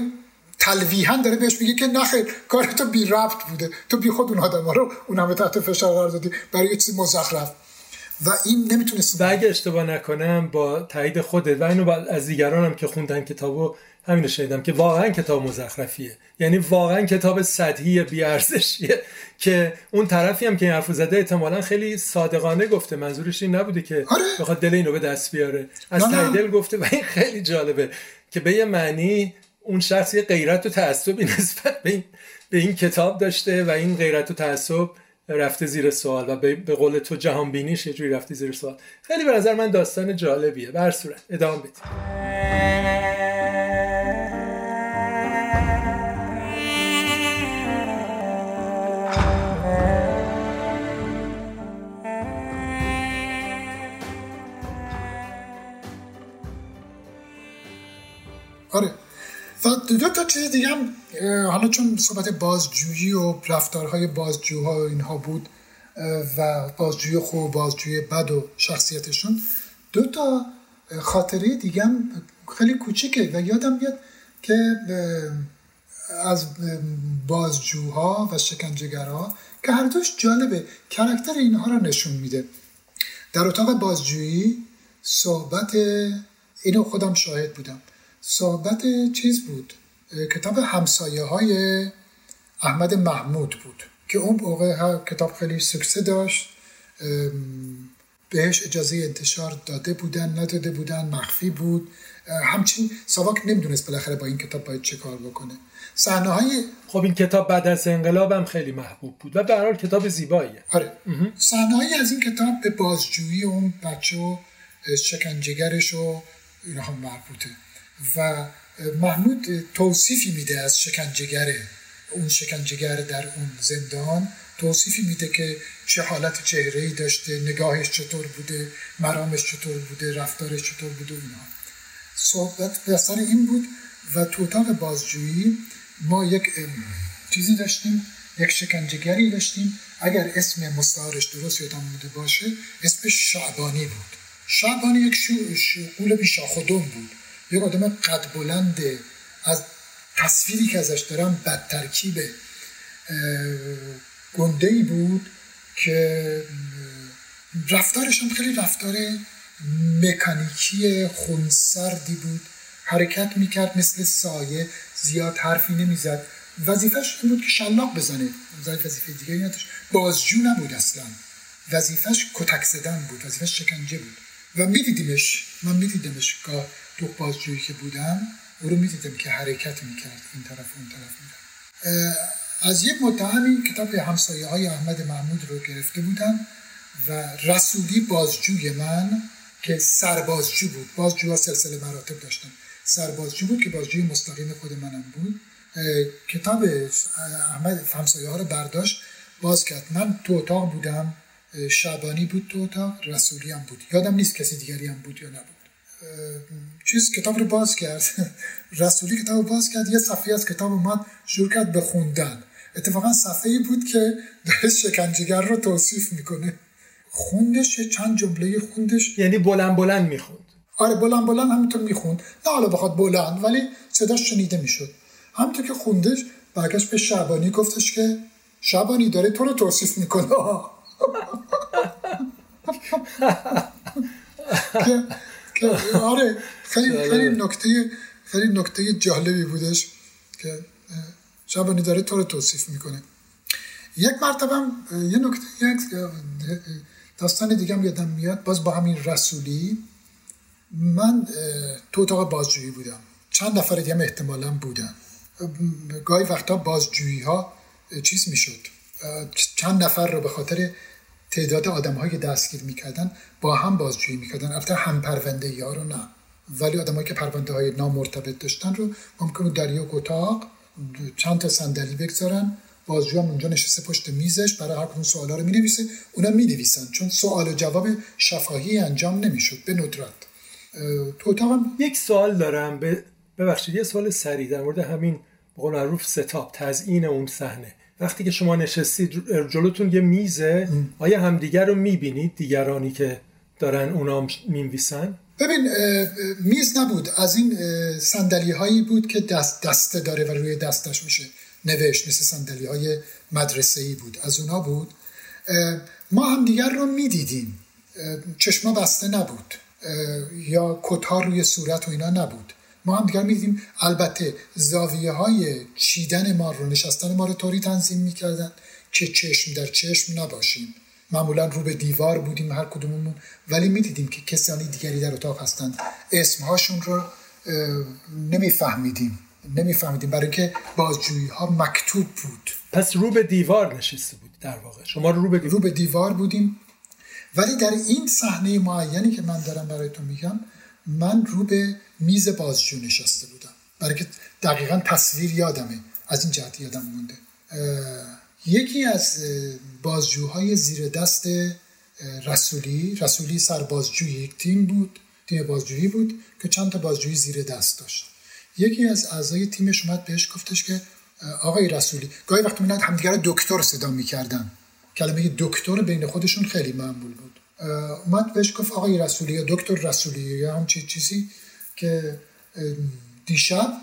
تلویحا داره بهش میگه که نخیر کار تو بی ربط بوده. تو بی خود اون آدم رو اون همه تحت فشار قرار دادی. برای یه چیز مزخرف. و این نمی‌تونست
و اگه اشتباه نکنم با تایید خودت و اینو از دیگرانم که خوندن کتابو همینو شنیدم که واقعا کتاب مزخرفیه. یعنی واقعا کتاب سطحی بیارزشیه که اون طرفی هم که این حرف زده احتمالا خیلی صادقانه گفته. منظورش این نبوده که
آره.
بخواد دل اینو به دست بیاره. از دل گفته و این خیلی جالبه که به یه معنی اون شخص یه غیرت و تعصبی نسبت به این, به این کتاب داشته و این غیرت و تعصب رفته زیر سوال و به قول تو جهان بینیش یه جوری رفته زیر سوال. خیلی به نظر من داستان جالبیه. بر صورت ادامه بدیم
آره. و دو تا چیز دیگه هم حالا چون صحبت بازجویی و رفتارهای بازجوها و اینها بود و بازجوی خوب بازجوی بد و شخصیتشون دو تا خاطره دیگه هم خیلی کوچیکه و یادم بیاد که از بازجوها و شکنجهگرها که هر دوش جالبه کرکتر اینها رو نشون میده. در اتاق بازجویی صحبت اینو خودم شاهد بودم. صحبت چیز بود؟ کتاب همسایه های احمد محمود بود که اون موقع کتاب خیلی سکسه داشت بهش اجازه انتشار داده بودن نداده بودن مخفی بود. همچین ساواک نمی‌دونست بالاخره با این کتاب باید چه کار بکنه. صحنه های
خب این کتاب بعد از انقلاب خیلی محبوب بود و به هر کتاب زیباییه.
آره. صحنه از این کتاب به بازجویی اون بچه و شکنجهگرش و اینها هم مربوطه. و محمود توصیفی میده از شکنجهگر اون شکنجهگر در اون زندان. توصیفی میده که چه حالت چهره ای داشته نگاهش چطور بوده مرامش چطور بوده رفتارش چطور بوده اینا. صحبت بسر این بود و تو اتاق بازجویی ما یک چیزی داشتیم یک شکنجهگری داشتیم. اگر اسم مستعارش درست یادم بوده باشه اسمش شعبانی بود. شعبانی یک قول بیشاخدون بود. یک آدم قد بلند از تصویری که ازش دارم بد ترکیب گنده ای بود که رفتارش هم خیلی رفتار مکانیکی خونسردی بود. حرکت می‌کرد مثل سایه زیاد حرفی نمی‌زد. وظیفش این بود که شلاق بزنه. وظیفه دیگه نداشت. بازجو نبود اصلا. وظیفش کتک زدن بود. وظیفش شکنجه بود. و میدیدیمش من میدیدمش گاه تو بازجویی که بودم او رو می‌دیدم که حرکت می‌کرد این طرف اون طرف میرم از یک متهمی کتاب همسایه های احمد محمود رو گرفته بودم و رسولی بازجوی من که سربازجو بود. بازجوها سلسله مراتب داشتن. سربازجو بود که بازجوی مستقیم خود منم بود. کتاب احمد همسایه ها رو برداشت باز کرد. من تو اتاق بودم. شعبانی بود تو اتاق رسولی هم بود. یادم نیست کسی دیگری هم بود یا نبود. چیز کتاب رو باز کرد. رسولی کتاب رو باز کرد یه صفحه از کتاب اومد شروع کرد به خوندن. اتفاقا صفحه ای بود که داره شکنجهگر رو توصیف می‌کنه. خوندش چند جمله خوندش.
یعنی بلند بلند می‌خوند.
آره بلند بلند همینطور می‌خوند. نه حالا بخواد بلند ولی صداش شنیده می‌شد. همینطور که خوندش برگشت به شعبانی گفتش که شعبانی داره تو رو توصیف می‌کنه. آره خیلی خیلی نکته خیلی نکته جالبی بودش که شبانی داره تو رو توصیف می‌کنه. یک مرتبه یه نکته یک داستان دیگه هم یادم میاد باز با همین رسولی. من تو اتاق بازجویی بودم. چند نفر دیگه هم احتمالا بودن. گاهی وقتا بازجویی ها چیز می‌شد. چند نفر رو به خاطر تعداد آدم های دستگیر می‌کردن با هم بازجویی می‌کردن. البته هم پرونده ها رو نه. ولی آدمایی که پرونده های نامرتبط داشتن رو ممکنه در یک اتاق چند تا صندلی بگذارن. بازجو هم اونجا نشسته پشت میزش برای هر کدوم سوالا رو می‌نویسه. اونا می‌نویسن. چون سوال و جواب شفاهی انجام نمی‌شد به ندرت. تو اتاقم؟
یک سوال دارم. ببخشید یه سوال سریع در مورد همین بقول معروف ستاپ تزیین اون صحنه. وقتی که شما نشستید جلوتون یه میزه آیا همدیگر رو می‌بینید دیگرانی که دارن اونا می‌نویسن؟
ببین میز نبود. از این سندلی هایی بود که دست دسته داره و روی دستش میشه نوشت مثل سندلی های مدرسه ای بود. از اونا بود. ما هم دیگر رو می‌دیدیم. چشما بسته نبود. یا کتها روی صورت و اینا نبود. ما هم دیگر می‌دیدیم البته زاویه های چیدن ما رو نشستن ما رو طوری تنظیم می‌کردن که چشم در چشم نباشیم. معمولا رو به دیوار بودیم هر کدوممون ولی می‌دیدیم که کسانی دیگری در اتاق هستند. اسمهاشون رو نمیفهمیدیم. نمیفهمیدیم برای که بازجویی ها مکتوب بود.
پس رو به دیوار نشسته بود در واقع. شما رو به دیوار,
رو به دیوار بودیم. ولی در این صحنه معینی که من دارم برایتون میگم من رو به میز بازجو نشسته بودم. برای که دقیقا تصویر یادمه. از این جهت یادم مونده. یکی از بازجوهای زیر دست رسولی. رسولی سربازجوی یک تیم بود تیم بازجویی بود که چند تا بازجویی زیر دست داشت. یکی از اعضای تیمش اومد بهش گفتش که آقای رسولی گاهی وقتی میاد همدیگه دکتر صدا می‌کردن. کلمه دکتر بین خودشون خیلی معمول بود. اومد بهش گفت آقای رسولی یا دکتر رسولی یا همچی چیزی که دیشب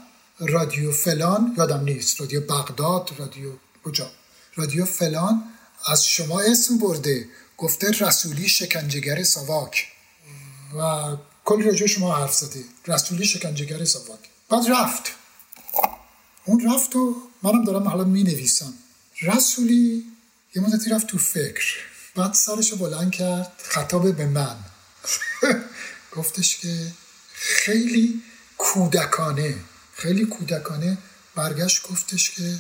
رادیو فلان یادم نیست رادیو بغداد رادیو کجا؟ رادیو فلان از شما اسم برده گفته رسولی شکنجهگر ساواک. و کلی راجع شما حرف زده رسولی شکنجهگر ساواک. بعد رفت. اون رفت و منم دارم حالا می نویسم رسولی یه مدتی رفت تو فکر. بعد سرش بلند کرد. خطاب به من. گفتش که خیلی کودکانه. خیلی کودکانه. برگشت گفتش که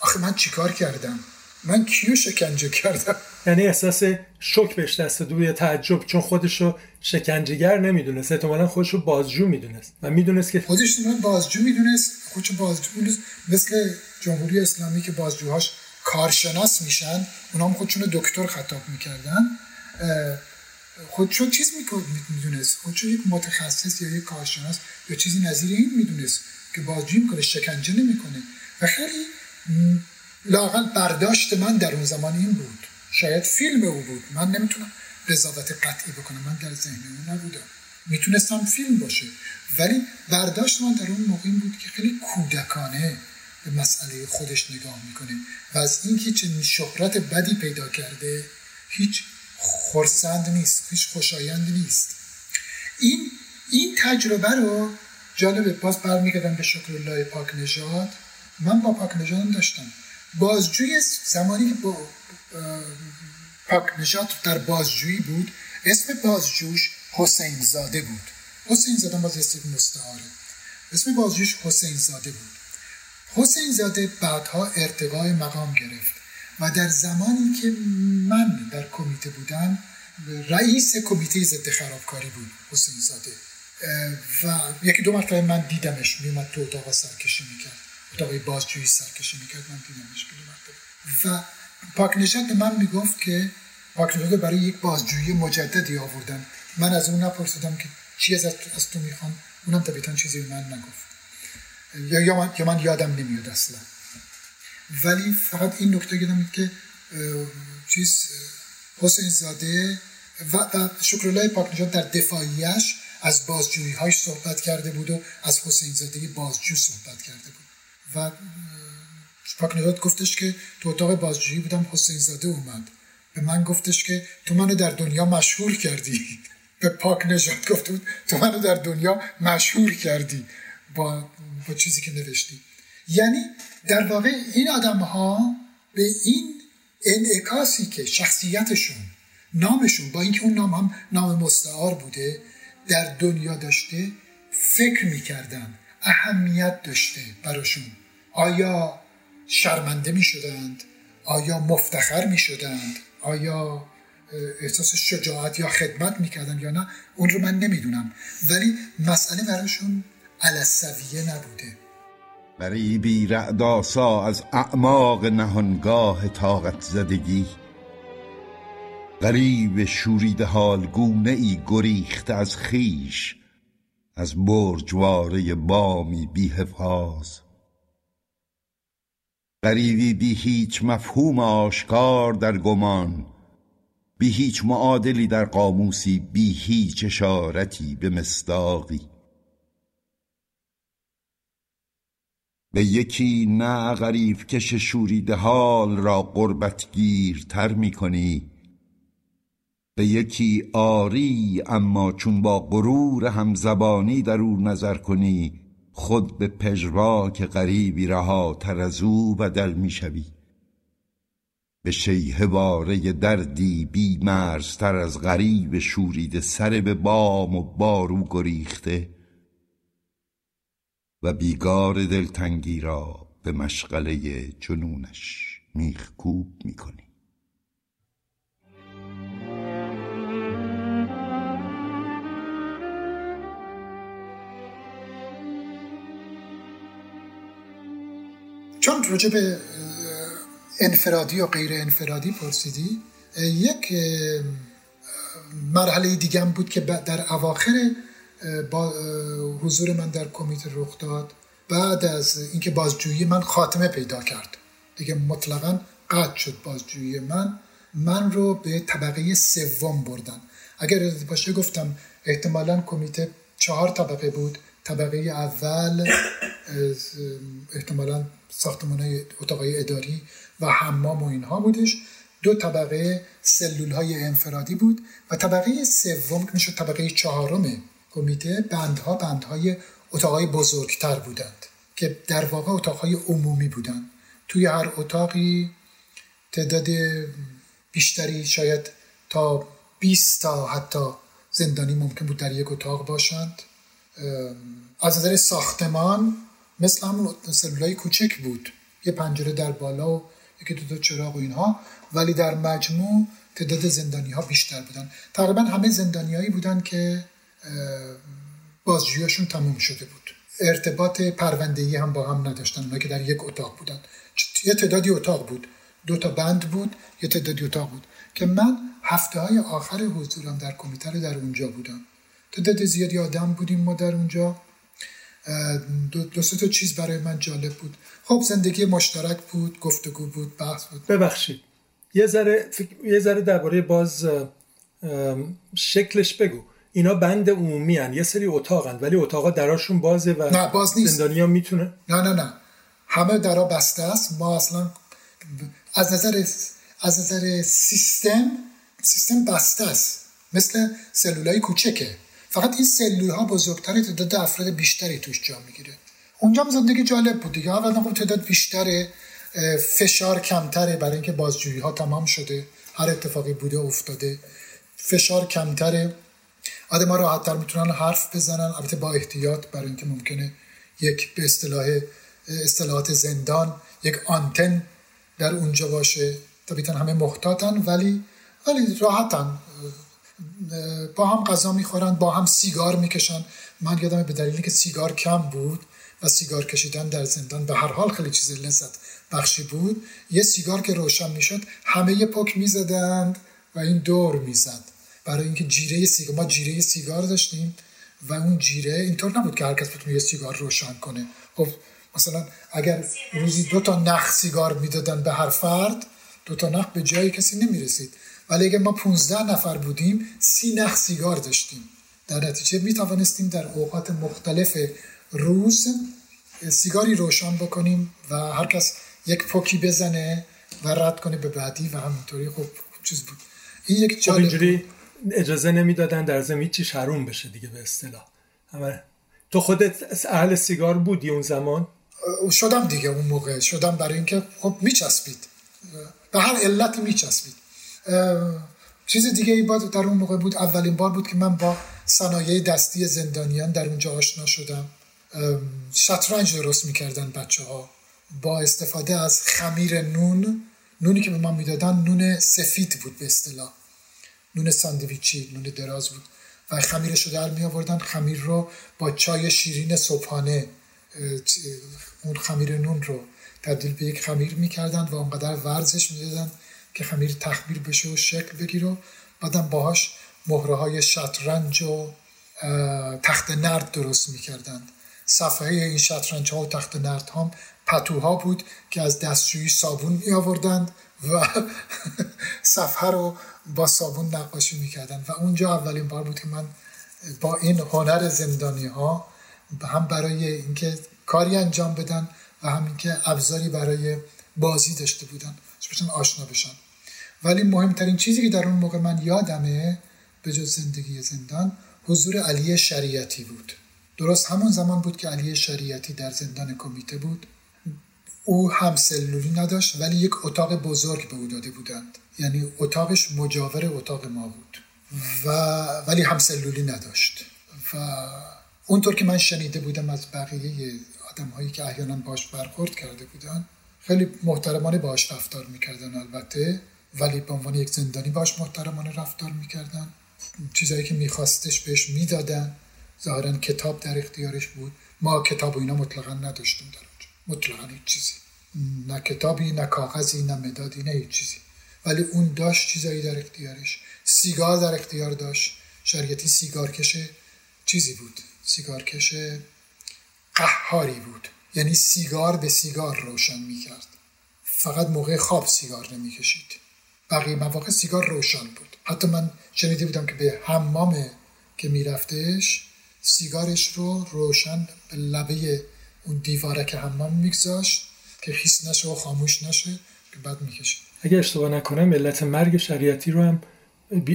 آخه من چیکار کردم؟ من کیو شکنجه کردم؟
یعنی احساس شک بهش دست دو یا تعجب چون خودشو شکنجهگر نمی‌دونست. احتمالا خودشو بازجو می‌دونست و می‌دونست که
خودش من بازجو می‌دونست. خودشو بازجو می‌دونست. مثل جمهوری اسلامی که بازجوهاش کارشناس میشن اونا هم خودشون دکتر خطاب می‌کردن. خودشو چیز می‌دونست. خودشو یک متخصص یا یک کارشناس یا چیزی نظیر این می‌دونست که بازجویی می‌کنه شکنجه نمی‌کنه. و خیلی لاقل برداشت من در اون زمان این بود. شاید فیلم او بود. من نمی‌تونم قضاوت قطعی بکنم. من در ذهن اون نبودم. می‌تونستم فیلم باشه. ولی برداشت من در اون موقع این بود که خیلی کودکانه. به مسئله خودش نگاه می‌کنه و از اینکه چنین شهرت بدی پیدا کرده هیچ خورسند نیست هیچ خوشایند نیست. این این تجربه رو جالبه باز برمیگردم به شکر الله پاک نژاد. من با پاک نژاد داشتم. بازجوی زمانی که با پاک نژاد در بازجویی بود اسم بازجوش حسین زاده بود. حسین زاده باز اسم مستعاره. اسم بازجوش حسین زاده بود. حسین زاده بعدها ارتقای مقام گرفت و در زمانی که من در کمیته بودم رئیس کمیته ضد خرابکاری بود حسین زاده. و یکی دو مرتبه من دیدمش میومد تو اتاق سرکشی می‌کرد. اتاق بازجویی سرکشی می‌کرد من دیدمش و پاک به من می‌گفت که پاک برای یک بازجویی مجددی آوردن. من از اون نپرسیدم که چی از, از تو می‌خوام؟ اونم طبیعتا چیزی به من نگفت. یا یا من, یا من یادم نمیاد اصلا. ولی فقط این نکته گیدم که چیز حسین زاده و, شکرالله پاک در دفاعیش از بازجویی هایش صحبت کرده بود و از حسین زاده بازجو صحبت کرده بود. و پاک نجات گفتش که تو اتاق بازجویی بودم حسین زاده اومد. به من گفتش که تو منو در دنیا مشهور کردی. به پاک نجات گفت بود تو منو در دنیا مشهور کردی. با, با چیزی که نوشتی. یعنی در واقع این آدم ها به این انعکاسی که شخصیتشون نامشون با اینکه اون نام هم نام مستعار بوده در دنیا داشته فکر می‌کردن اهمیت داشته براشون. آیا شرمنده می شدند آیا مفتخر می شدند آیا احساس شجاعت یا خدمت می‌کردن یا نه؟ اون رو من نمی‌دونم. ولی مسئله براشون علسویه نبوده.
بی رعداسا از اعماق نهانگاه طاقت زدگی. غریب شورید حال گونه ای گریخت از خیش از برجواره بامی بی حفاظ غریبی بی هیچ مفهوم آشکار در گمان بی هیچ معادلی در قاموسی بی هیچ اشارتی به مستاقی به یکی نه غریب کش شورید حال را قربت تر می کنی به یکی آری اما چون با غرور همزبانی در او نظر کنی خود به پژواک غریبی رها تر از او بدل می شوی به شیه واره دردی بی مرزتر از غریب شورید سر به بام و بارو گریخته و بیگار دلتنگی را به مشغله جنونش میخکوب می‌کنی.
چون راجع به انفرادی و غیر انفرادی پرسیدی یک مرحله دیگه بود که در اواخر با حضور من در کمیته رخ داد. بعد از اینکه بازجویی من خاتمه پیدا کرد. دیگه مطلقا قطع شد بازجویی من. من رو به طبقه سوم بردن. اگر باشه گفتم احتمالا کمیته چهار طبقه بود. طبقه اول احتمالا ساختمان اتاقای اداری و حمام و اینها بودش. دو طبقه سلول های انفرادی بود و طبقه سوم که می‌شد طبقه چهارم کمیته بندها بندهای اتاقای بزرگتر بودند که در واقع اتاقهای عمومی بودند. توی هر اتاقی تعداد بیشتری شاید تا 20 تا حتی زندانی ممکن بود در یک اتاق باشند. از نظر ساختمان مثل همون سلولای کوچک بود. یه پنجره در بالا و یکی دو تا چراغ و اینها. ولی در مجموع تعداد زندانی ها بیشتر بودن تقریبا همه زندانیایی بودن که بازجوییشون تموم شده بود. ارتباط پروندهی هم با هم نداشتن. اونا که در یک اتاق بودن. یه تعدادی اتاق بود. دو تا بند بود یه تعدادی اتاق بود. که من هفته های آخر حضورم در کمیته در اونجا بودم. تعداد زیادی آدم بودیم ما در اونجا. دو, دو تا چیز برای من جالب بود. خب زندگی مشترک بود گفتگو بود بحث بود.
ببخشید. یه ذره یه ذره درباره باز شکلش بگو. اینا بند عمومی هن. یه سری اتاقن ولی اتاقا دراشون بازه و
نه باز نیست.
زندانی ها می‌تونه.
نه نه نه. همه درا بسته است. ما اصلا از نظر از نظر سیستم سیستم بسته است. مثل سلولای کوچکه. فقط این سلول ها بزرگتره تعداد افراد بیشتری توش جا می‌گیره. اونجا زندگی جالب بود دیگه. اولا تعداد بیشتره. فشار کمتره برای اینکه بازجویی ها تمام شده. هر اتفاقی بوده افتاده. فشار کمتره. آدم ها راحتتر می‌تونن حرف بزنن. البته با احتیاط برای اینکه ممکنه یک به اصطلاح اصطلاحات زندان یک آنتن در اونجا باشه. طبیعتا همه محتاطن ولی ولی راحتن. با هم غذا می‌خورن با هم سیگار می‌کشن. من یادم به دلیلی که سیگار کم بود و سیگار کشیدن در زندان به هر حال خیلی چیز لذت بخشی بود. یه سیگار که روشن می‌شد همه یه پک می‌زدند و این دور می‌زد. برای اینکه جیره سیگار ما جیره سیگار داشتیم و اون جیره اینطور نبود که هر کس بتونه یه سیگار روشن کنه. خب مثلا اگر روزی دو تا نخ سیگار می‌دادن به هر فرد دو تا نخ به جایی کسی نمی‌رسید. ولی اگر ما 15 نفر بودیم سی نخ سیگار داشتیم. در نتیجه می توانستیم در اوقات مختلف روز سیگاری روشن بکنیم و هر کس یک پوکی بزنه و رد کنه به بعدی و همینطوری. خب چیز بود.
این یک خب اینجوری اجازه نمی‌دادن در زمین چی حروم بشه دیگه به اصطلاح. تو خودت اهل سیگار بودی اون زمان؟
شدم دیگه اون موقع. شدم برای اینکه خب میچسبید. به هر علت میچسبید. چیز دیگه ای بود در اون موقع بود اولین بار بود که من با صنایع دستی زندانیان در اونجا آشنا شدم. شطرنج درست می‌کردن بچه ها با استفاده از خمیر نون نونی که به من می‌دادن نون سفید بود به اصطلاح. نون ساندویچی نون دراز بود. و خمیرش رو در می آوردن خمیر رو با چای شیرین صبحانه اون خمیر نون رو تبدیل به یک خمیر می‌کردن و اونقدر ورزش می‌دادن که خمیر تخمیر بشه و شکل بگیره. بعدم باهاش مهره های شطرنج و تخت نرد درست می‌کردند صفحه این شطرنج ها و تخت نرد ها پتوها بود که از دستشویی صابون می آوردند و صفحه رو با صابون نقاشی می‌کردن. و اونجا اولین بار بود که من با این هنر زندانی ها هم برای اینکه کاری انجام بدن و هم اینکه ابزاری برای بازی داشته بودن بتونن آشنا بشن. ولی مهمترین چیزی که در اون موقع من یادمه به جز زندگی زندان حضور علی شریعتی بود. درست همون زمان بود که علی شریعتی در زندان کمیته بود. او هم سلولی نداشت ولی یک اتاق بزرگ به او داده بودند. یعنی اتاقش مجاور اتاق ما بود. و ولی هم سلولی نداشت. و اونطور که من شنیده بودم از بقیه آدم هایی که احیانا باش برخورد کرده بودن خیلی محترمانه باش رفتار می‌کردن البته ولی به عنوان یک زندانی باش محترمانه رفتار می‌کردن. چیزایی که میخواستش بهش می‌دادن ظاهرا کتاب در اختیارش بود. ما کتاب و اینا مطلقا نداشتیم در مطلقا هیچ چیزی. نه کتابی نه کاغذی نه مدادی نه هیچ چیزی. ولی اون داشت چیزایی در اختیارش. سیگار در اختیار داشت. شریعتی سیگارکش چیزی بود. سیگارکش قهاری بود. یعنی سیگار به سیگار روشن می‌کرد. فقط موقع خواب سیگار نمی‌کشید. بقیه مواقع سیگار روشن بود. حتی من شنیده بودم که به حمام که میرفتش سیگارش رو روشن به لبه اون دیوارک حمام میگذاشت که خیس نشه و خاموش نشه که بعد می‌کشید
اگه اشتباه نکنم ملت مرگ شریعتی رو هم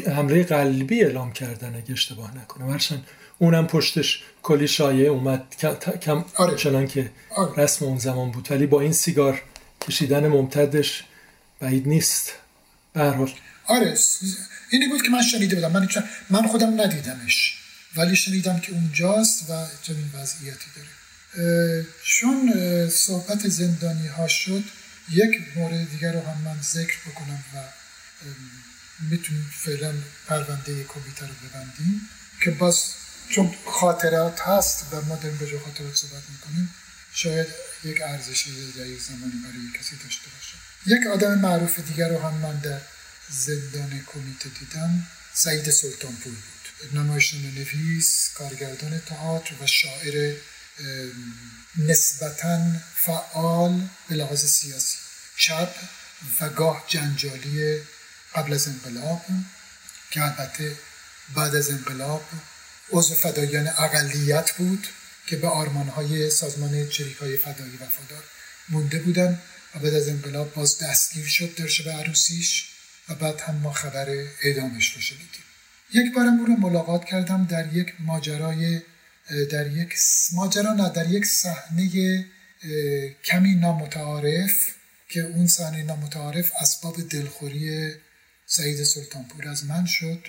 حمله قلبی اعلام کردن اگه اشتباه نکنم. هرچند اونم پشتش کلی شایعه اومد کم آره. چنان که آره. رسم اون زمان بود. ولی با این سیگار کشیدن ممتدش بعید نیست. به
آره اینی بود که من شنیده بودم. من, من خودم ندیدمش. ولی شنیدم که اونجاست و چنین وضعیتی داره. چون صحبت زندانی ها شد یک مورد دیگر رو هم من ذکر بکنم و می‌تونیم فعلا پرونده کمیته رو ببندیم که باز چون خاطرات هست و ما داریم به خاطرات صحبت می‌کنیم شاید یک ارزشی در یک زمانی برای کسی داشته باشه. یک آدم معروف دیگر رو هم من در زندان کمیته دیدم سعید سلطانپور بود. نمایشنامه نویس کارگردان تئاتر و شاعر نسبتا فعال به لحاظ سیاسی. چپ و گاه جنجالی قبل از انقلاب که البته بعد از انقلاب عضو فدایان اقلیت بود که به آرمانهای سازمان چریک های فدایی وفادار مونده بودن و بعد از انقلاب باز دستگیر شد در شب عروسیش و بعد هم ما خبر اعدامش رو شنیدیم. یک بارم او رو ملاقات کردم در یک ماجرای در یک ماجرا نه در یک صحنه کمی نامتعارف که اون صحنه نامتعارف اسباب دلخوری سعید سلطانپور از من شد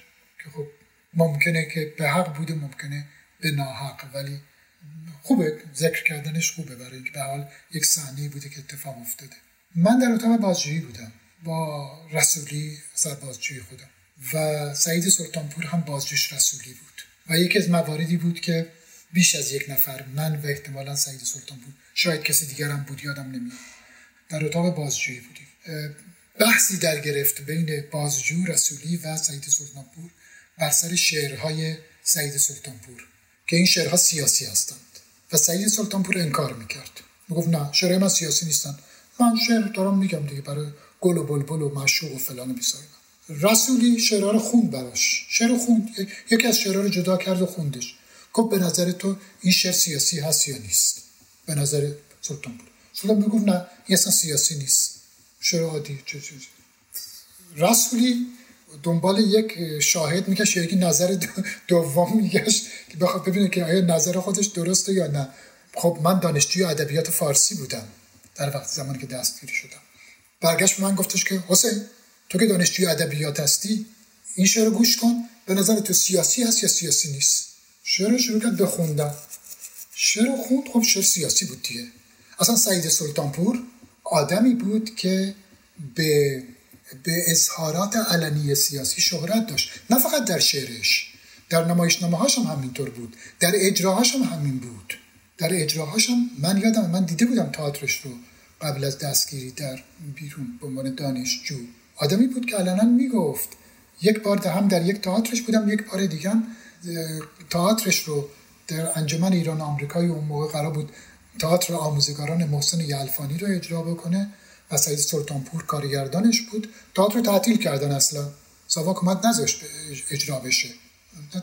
که خب ممکنه که به حق بوده ممکنه به ناحق ولی خوبه ذکر کردنش خوبه برای اینکه به حال یک صحنه بوده که اتفاق افتاده. من در اتاق بازجویی بودم با رسولی سر بازجویی خودم و سعید سلطانپور هم بازجوش رسولی بود و یکی از مواردی بود که بیش از یک نفر من و احتمالا سعید سلطانپور شاید کسی دیگر هم بود یادم نمیاد. در اتاق بازجویی بودیم. بحثی در گرفت بین بازجو رسولی و سعید سلطانپور بر سر شعرهای سعید سلطانپور که این شعرها سیاسی هستند. و سعید سلطانپور انکار می‌کرد. می‌گفت نه شعرهای من سیاسی نیستن. من شعر دارم میگم دیگه برای گل و بلبل و مشوق و فلان بیساینا رسولی شعرها رو خوند براش. شعر خوند. یکی از شعرها رو جدا کرد و خوندش. گفت به نظر تو این شعر سیاسی هست یا نیست؟ به نظر سلطانپور سلطان می‌گفت نه این اصلا سیاسی نیست. شعر عادی رسولی دنبال یک شاهد میگشت یا یک نظر دوم میگشت که بخواد ببینه که آیا نظر خودش درسته یا نه. خب من دانشجوی ادبیات فارسی بودم در وقت زمانی که دستگیری شدم. برگشت من گفتش که حسین تو که دانشجوی ادبیات هستی این شعر گوش کن. به نظر تو سیاسی هست یا سیاسی نیست؟ شعر شروع کرد بخوندم شعر خوند خب شعر سیاسی بود دیگه. اصلا سعید سلطانپور آدمی بود که به به اظهارات علنی سیاسی شهرت داشت. نه فقط در شعرش در نمایشنامه هاش هم همینطور بود. در اجراهاش هم همین بود. در اجراهاش هم من یادم من دیده بودم تئاترش رو قبل از دستگیری در بیرون به عنوان دانشجو. آدمی بود که علنا می‌گفت. یک بار هم در یک تئاترش بودم یک بار دیگه هم تئاترش رو در انجمن ایران آمریکایی اون موقع قرار بود تئاتر آموزگاران محسن یلفانی رو اجرا بکنه و سعید سلطانپور کارگردانش بود. تئاتر رو تعطیل کردن اصلا. ساواک اومد نذاشت اجرا بشه.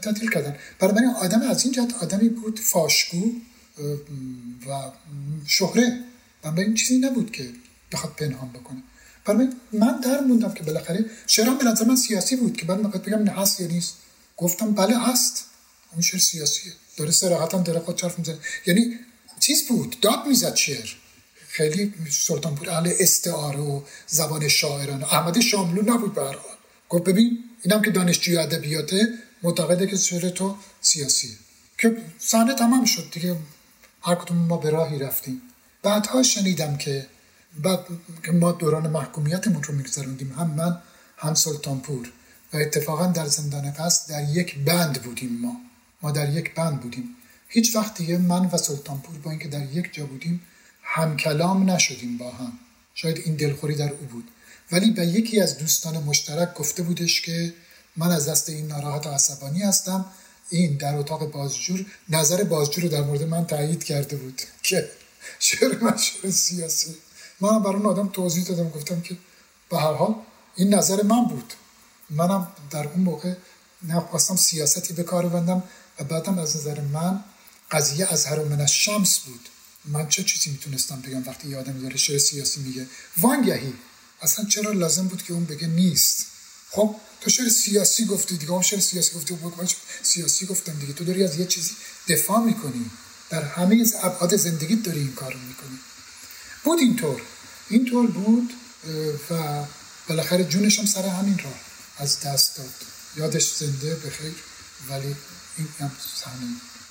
تعطیل کردن. برای آدم از این جهت آدمی بود فاشگو و شهره. و این چیزی نبود که بخواد پنهان بکنه. برای من در موندم که بالاخره شعرم به نظر من سیاسی بود که بعد می‌خواد بگم نه هست یا نیست. گفتم بله هست. اون شعر سیاسیه. داره سراحتا داره خود چرف می‌زنه. یعنی چیز بود داد می‌زد شعر. خیلی سلطانپور اهل استعاره و زبان شاعران. احمد شاملو نبود به هر گفت ببین اینم که دانشجوی ادبیاته معتقده که شعر تو سیاسیه. که صحنه تمام شد. دیگه هر کدوم ما به راهی رفتیم. بعدها شنیدم که بعد که ما دوران محکومیتمون رو میگذروندیم. هم من هم سلطانپور. و اتفاقا در زندان قصد در یک بند بودیم ما. ما در یک بند بودیم. هیچ وقت دیگه من و سلطانپور با اینکه در یک جا بودیم هم کلام نشدیم با هم. شاید این دلخوری در او بود. ولی به یکی از دوستان مشترک گفته بودش که من از دست این ناراحت و عصبانی هستم. این در اتاق بازجور نظر بازجور رو در مورد من تایید کرده بود. که شعر من سیاسی. من برای اون آدم توضیح دادم گفتم که به هر حال این نظر من بود. منم در اون موقع نخواستم سیاستی به کار بندم و بعدم از نظر من قضیه از هر من شمس بود. من چه چیزی می‌تونستم بگم وقتی یه آدمی داره شعر سیاسی میگه؟ وانگهی. اصلا چرا لازم بود که اون بگه نیست؟ خب تو شعر سیاسی گفتی دیگه. اون شعر سیاسی گفتی. بود سیاسی گفتم دیگه؟ تو داری از یه چیزی دفاع می‌کنی. در همه از ابعاد زندگی داری این کارو می‌کنی. بود اینطور. اینطور بود و بالاخره جونش هم سر همین راه. از دست داد. یادش زنده بخیر ولی این هم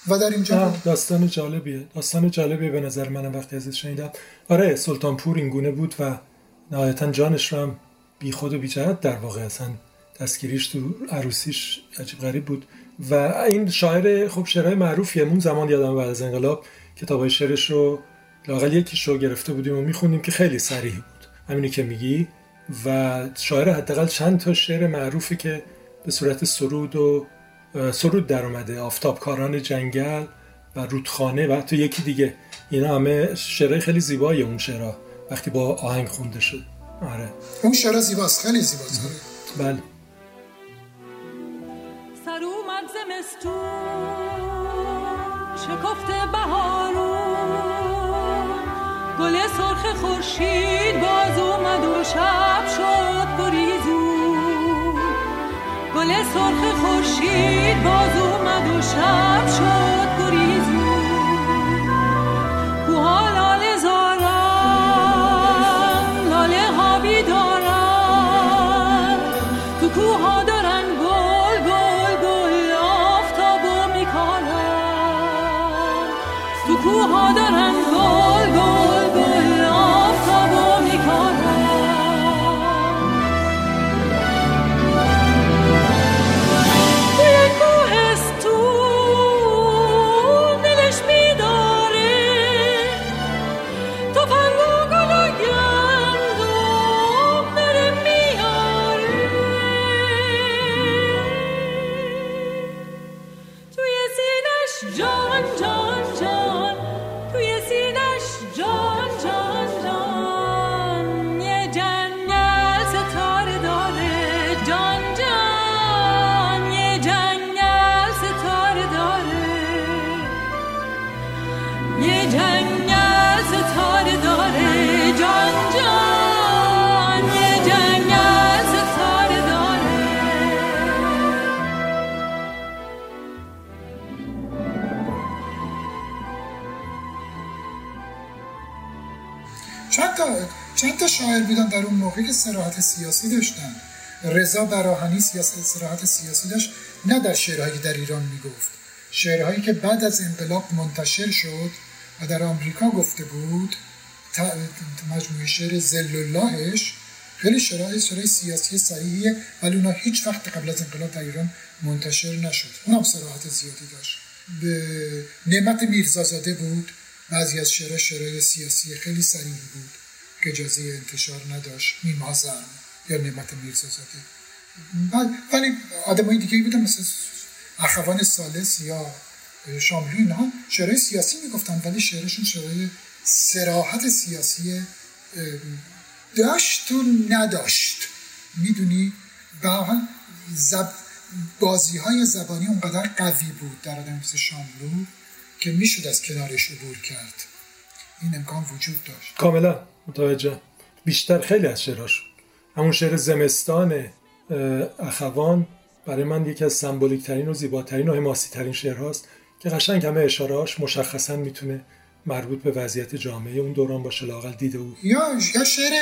و در اینجا
داستان جالبیه. داستان جالبیه به نظر منم وقتی ازش شنیدم. آره سلطانپور این گونه بود و نهایتا جانش رو هم بی خود و بی در واقع اصلا دستگیریش تو عروسیش عجیب غریب بود. و این شاعر خب شعرهای معروفیه. اون زمان یادم بعد از انقلاب کتابای شعرش رو لاقل یکی شو گرفته بودیم و میخوندیم که خیلی سریع بود. همینی که میگی و شاعر حداقل چند تا شعر معروفی که به صورت سرود و سرود در اومده. آفتابکاران جنگل و رودخانه و حتی یکی دیگه. اینا همه شعرهای خیلی زیبایی اون شعرها وقتی با آهنگ خونده شد. آره.
اون شعر زیباست خیلی زیباست.
بله.
سر اومد زمستون شکفت بهارون گل سرخ خورشید باز اومد و شب شد گریزون گل سرخ خورشید باز اومد و شب شد گریزون لاله
سراحت سیاسی داشتن. رضا براهنی سیاست سراحت سیاسی داشت نه در شعرهایی در ایران می‌گفت. شعرهایی که بعد از انقلاب منتشر شد و در آمریکا گفته بود مجموعه شعر زل اللهش خیلی شعرهای شعرهای سیاسی صحیحیه ولی اونا هیچ وقت قبل از انقلاب در ایران منتشر نشد. اونم سراحت زیادی داشت. به نعمت میرزازاده بود. بعضی از شعرها شعرهای سیاسی خیلی صریحی بود. که اجازه انتشار نداشت میمازن یا نعمت میرزازاده ولی آدم های دیگه بودن مثل اخوان سالس یا شاملو اینها شعرهای سیاسی می‌گفتن ولی شعرشون شعرهای سراحت سیاسی داشت و نداشت. می‌دونی؟ حال زب... بازی های زبانی اونقدر قوی بود در آدم مثل شاملو که می‌شد از کنارش عبور کرد. این امکان وجود داشت.
کاملا. متوجه. بیشتر خیلی از شعراش. همون شعر زمستان اخوان برای من یکی از سمبولیک ترین و زیباترین و حماسی ترین شعر هاست که قشنگ همه اشارهاش مشخصا می‌تونه مربوط به وضعیت جامعه اون دوران باشه لاقل دیده او.
یا یا شعر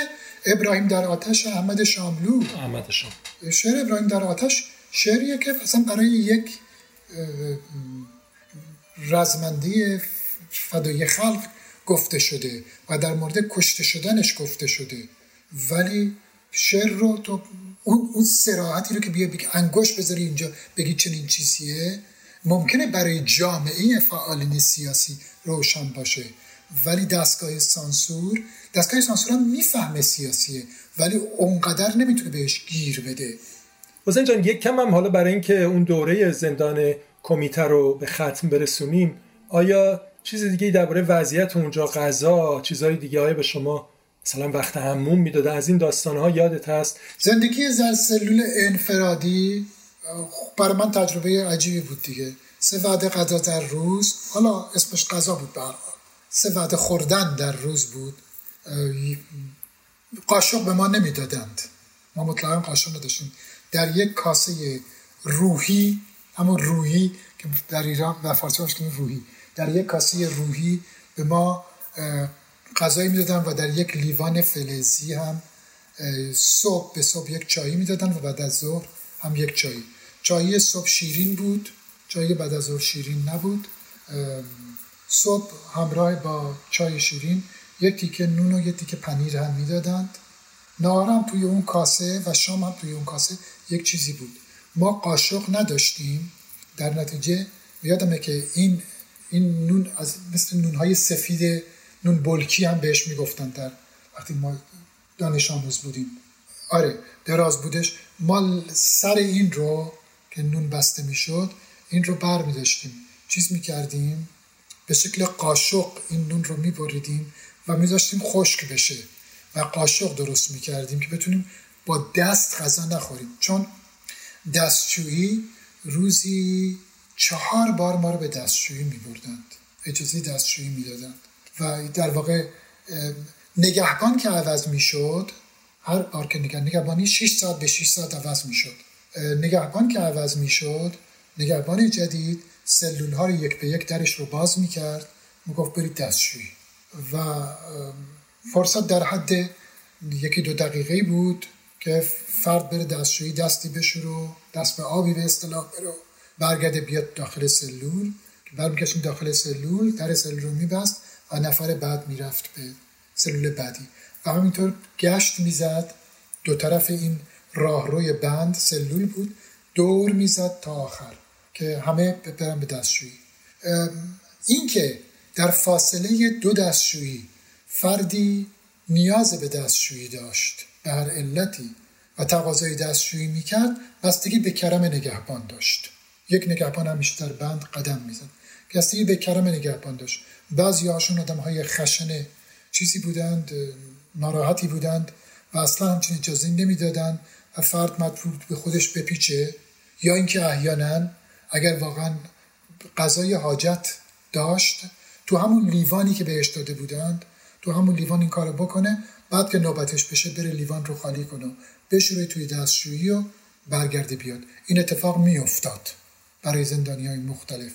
ابراهیم در آتش احمد شاملو.
احمد شام.
شعر ابراهیم در آتش شعریه که مثلا برای یک رزمندی فدای خلق گفته شده و در مورد کشته شدنش گفته شده. ولی شعر رو تو اون اون سراحتی رو که بیا بگی انگوش بذاری اینجا بگی چنین چیزیه ممکنه برای جامعه فعالین سیاسی روشن باشه. ولی دستگاه سانسور دستگاه سانسور هم می‌فهمه سیاسیه ولی اونقدر نمی‌تونه بهش گیر بده.
حسین جان یک کم هم حالا برای اینکه اون دوره زندان کمیته رو به ختم برسونیم آیا چیز دیگه درباره وضعیت اونجا غذا چیزهای دیگه های به شما مثلا وقت هموم می‌داده. از این داستان ها یادت هست؟
زندگی زر سلول انفرادی برای من تجربه عجیبی بود دیگه. سه وعده غذا در روز. حالا اسمش غذا بود برای سه وعده خوردن در روز بود. قاشق به ما نمی‌دادند. ما مطلقا قاشق نداشتیم. در یک کاسه روحی همون روحی که در ایران و فارسی روحی. در یک کاسه روحی به ما غذایی می‌دادن و در یک لیوان فلزی هم صبح به صبح یک چایی می‌دادن و بعد از ظهر هم یک چایی. چایی صبح شیرین بود چایی بعد از ظهر شیرین نبود. صبح همراه با چای شیرین یک تیکه نون و یک تیکه پنیر هم می‌دادند. نهار هم توی اون کاسه و شام هم توی اون کاسه یک چیزی بود. ما قاشق نداشتیم. در نتیجه یادمه که این این نون از مثل نونهای سفید نون بلکی هم بهش می‌گفتن در وقتی ما دانش آموز بودیم. آره دراز بودش. ما سر این رو که نون بسته می‌شد این رو بر می داشتیم چیز می کردیم به شکل قاشق این نون رو می بریدیم و می داشتیم خشک بشه. و قاشق درست می کردیم که بتونیم با دست غذا نخوریم. چون دستشویی روزی چهار بار ما رو به دستشویی می بردند اجازه دستشویی می دادند و در واقع نگهبان که عوض می شد هر بار که نگهبانی 6 ساعت به 6 ساعت عوض می شد نگهبان که عوض می شد نگهبان جدید سلول ها رو یک به یک درش رو باز می کرد می گفت برید دستشویی. و فرصت در حد یکی دو دقیقه بود که فرد بره دستشویی دستی بشورو دست به آبی به اصطلاح برو برگرده بیاد داخل سلول. که برمیگشتیم داخل سلول در سلول رو میبست و نفر بعد می‌رفت به سلول بعدی. و همینطور گشت می‌زد. دو طرف این راهروی بند سلول بود. دور می‌زد تا آخر که همه برن به دستشویی. این که در فاصله دو دستشویی فردی نیاز به دستشویی داشت به هر علتی و تقاضای دستشویی می‌کرد بستگی به کرم نگهبان داشت. یک نگهبان همیشه در بند قدم می‌زد. بستگی به کرم نگهبان داشت. بعضی هاشون آدم های خشن چیزی بودند ناراحتی بودند و اصلا همچین اجازه نمی‌دادند و فرد مطلوب به خودش بپیچه یا اینکه احیانا اگر واقعا غذای حاجت داشت تو همون لیوانی که بهش داده بودند تو همون لیوان این کارو بکنه بعد که نوبتش بشه بره لیوان رو خالی کنه بشوره توی دستشویی و برگرده بیاد. این اتفاق میافتاد. برای زندانی های مختلف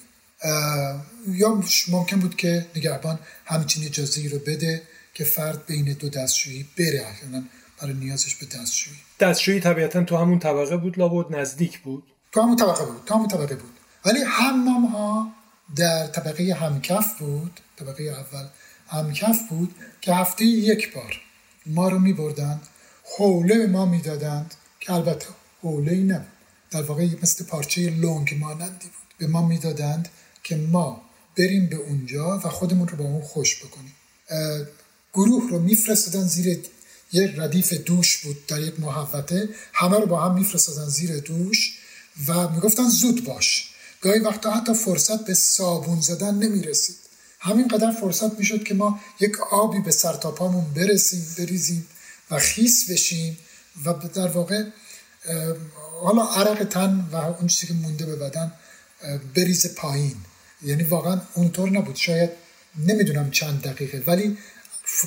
یا ممکن بود که نگهبان همچین اجازه رو بده که فرد بین دو دستشویی بره احیانا برای نیازش به دستشویی.
دستشویی طبیعتا تو همون طبقه بود لابد نزدیک بود.
تو همون طبقه بود تو همون طبقه بود. ولی حمام ها در طبقه همکف بود طبقه اول همکف بود که هفته یک بار ما رو می بردند حوله به ما می‌دادند که البته حوله ای نبود. در واقع مثل پارچه لنگ مانندی بود. به ما می‌دادند که ما بریم به اونجا و خودمون رو با اون خوش بکنیم. گروه رو میفرستادن زیر یک ردیف دوش بود در یک محوطه. همه رو با هم میفرستادن زیر دوش و می‌گفتن زود باش. گاهی وقتا حتی فرصت به صابون زدن نمی رسید همین قدر فرصت می‌شد که ما یک آبی به سرتاپامون برسیم بریزیم و خیس بشیم و در واقع حالا عرق تن و اون چیزی که مونده به بدن بریز پایین. یعنی واقعا اونطور نبود. شاید نمی‌دونم چند دقیقه ولی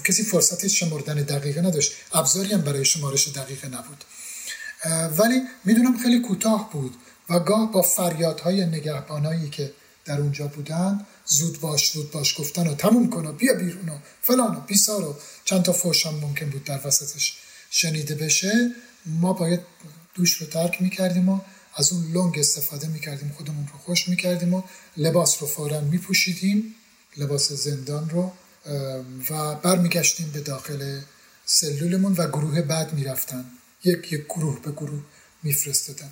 کسی فرصت شمردن دقیقه نداشت. ابزاری هم برای شمارش دقیقه نبود. ولی می‌دونم خیلی کوتاه بود و گاه با فریادهای نگهبانایی که در اونجا بودن زود باش زود باش گفتن و تموم کن و بیا بیرون و فلان و بیسار و چند تا فوش هم ممکن بود در وسطش شنیده بشه. ما باید دوش رو ترک می‌کردیم و از اون لنگ استفاده می‌کردیم خودمون رو خوش می‌کردیم و لباس رو فورا میپوشیدیم لباس زندان رو و برمیگشتیم به داخل سلولمون و گروه بعد می‌رفتن. یک یک گروه به گروه میفرستدن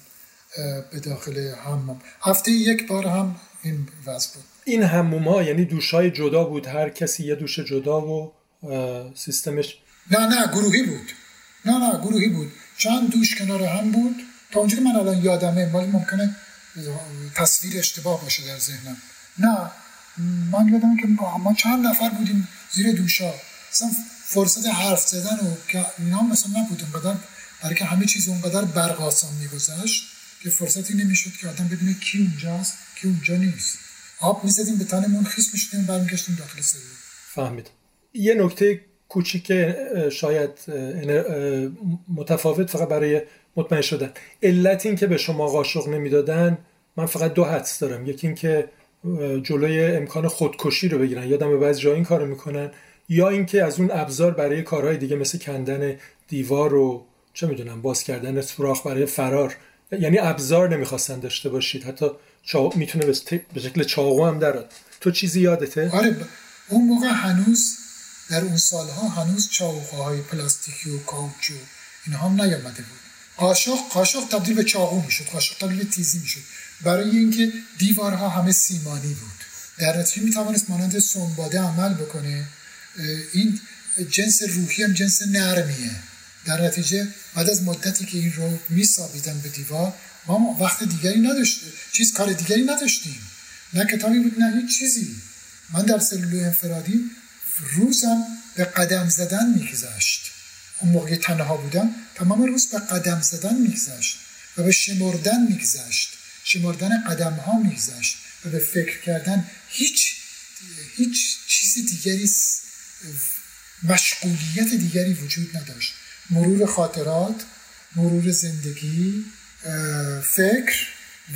به داخل حمام. هفته یک بار هم این وضع بود.
این حموم ها یعنی دوش های جدا بود؟ هر کسی یه دوش جدا و سیستمش
نه نه گروهی بود. نه نه گروهی بود. چند دوش کنار هم بود. تا اونجا که من الان یادمه ولی ممکنه تصویر اشتباه باشه در ذهنم. نه من یادم که ما چند نفر بودیم زیر دوشا. اصلا فرصت حرف زدن و که اینا مثلا نبود. اونقدر برای که همه چیز اونقدر برقاسان میگذشت که فرصتی نمی‌شد که آدم بدونه کی اونجاست کی اونجا نیست. آب می‌زدیم به تنمون خیس می‌شدیم برمیگشتیم داخل سلول
فهمید. یه نکته کوچیک شاید متفاوت فقط برای مطمئن شدن. علت این که به شما قاشق نمی‌دادن من فقط دو حدس دارم. یکی اینکه جلوی امکان خودکشی رو بگیرن. یادم به بعضی جا این کارو می‌کنن. یا اینکه از اون ابزار برای کارهای دیگه مثل کندن دیوار و چه می‌دونم باز کردن سوراخ برای فرار. یعنی ابزار نمی‌خواستن داشته باشید. حتی چا... می‌تونه به شکل چاقو هم دراد تو چیزی یادته؟
آره اون موقع هنوز در اون سالها هنوز چاقوهای پلاستیکی و کاوچو اینها هم نیامده بود. قاشق قاشق تبدیل به چاقو می‌شد قاشق تبدیل به تیزی می‌شد. برای اینکه دیوارها همه سیمانی بود. در نتیجه می‌توانست مانند سنباده عمل بکنه. این جنس روحی هم جنس نرمیه. در نتیجه بعد از مدتی که این رو میسابیدن به دیوار ما وقت دیگری نداشتیم چیز کار دیگری نداشتیم. نه کتابی بود نه هیچ چیزی. من در سلول انفرادی روزم به قدم زدن میگذشت. اون موقع تنها بودم تمام روز به قدم زدن میگذشت و به شمردن میگذشت. شمردن قدم ها میگذشت و به فکر کردن هیچ هیچ چیز دیگری مشغولیت دیگری وجود نداشت. مرور خاطرات مرور زندگی فکر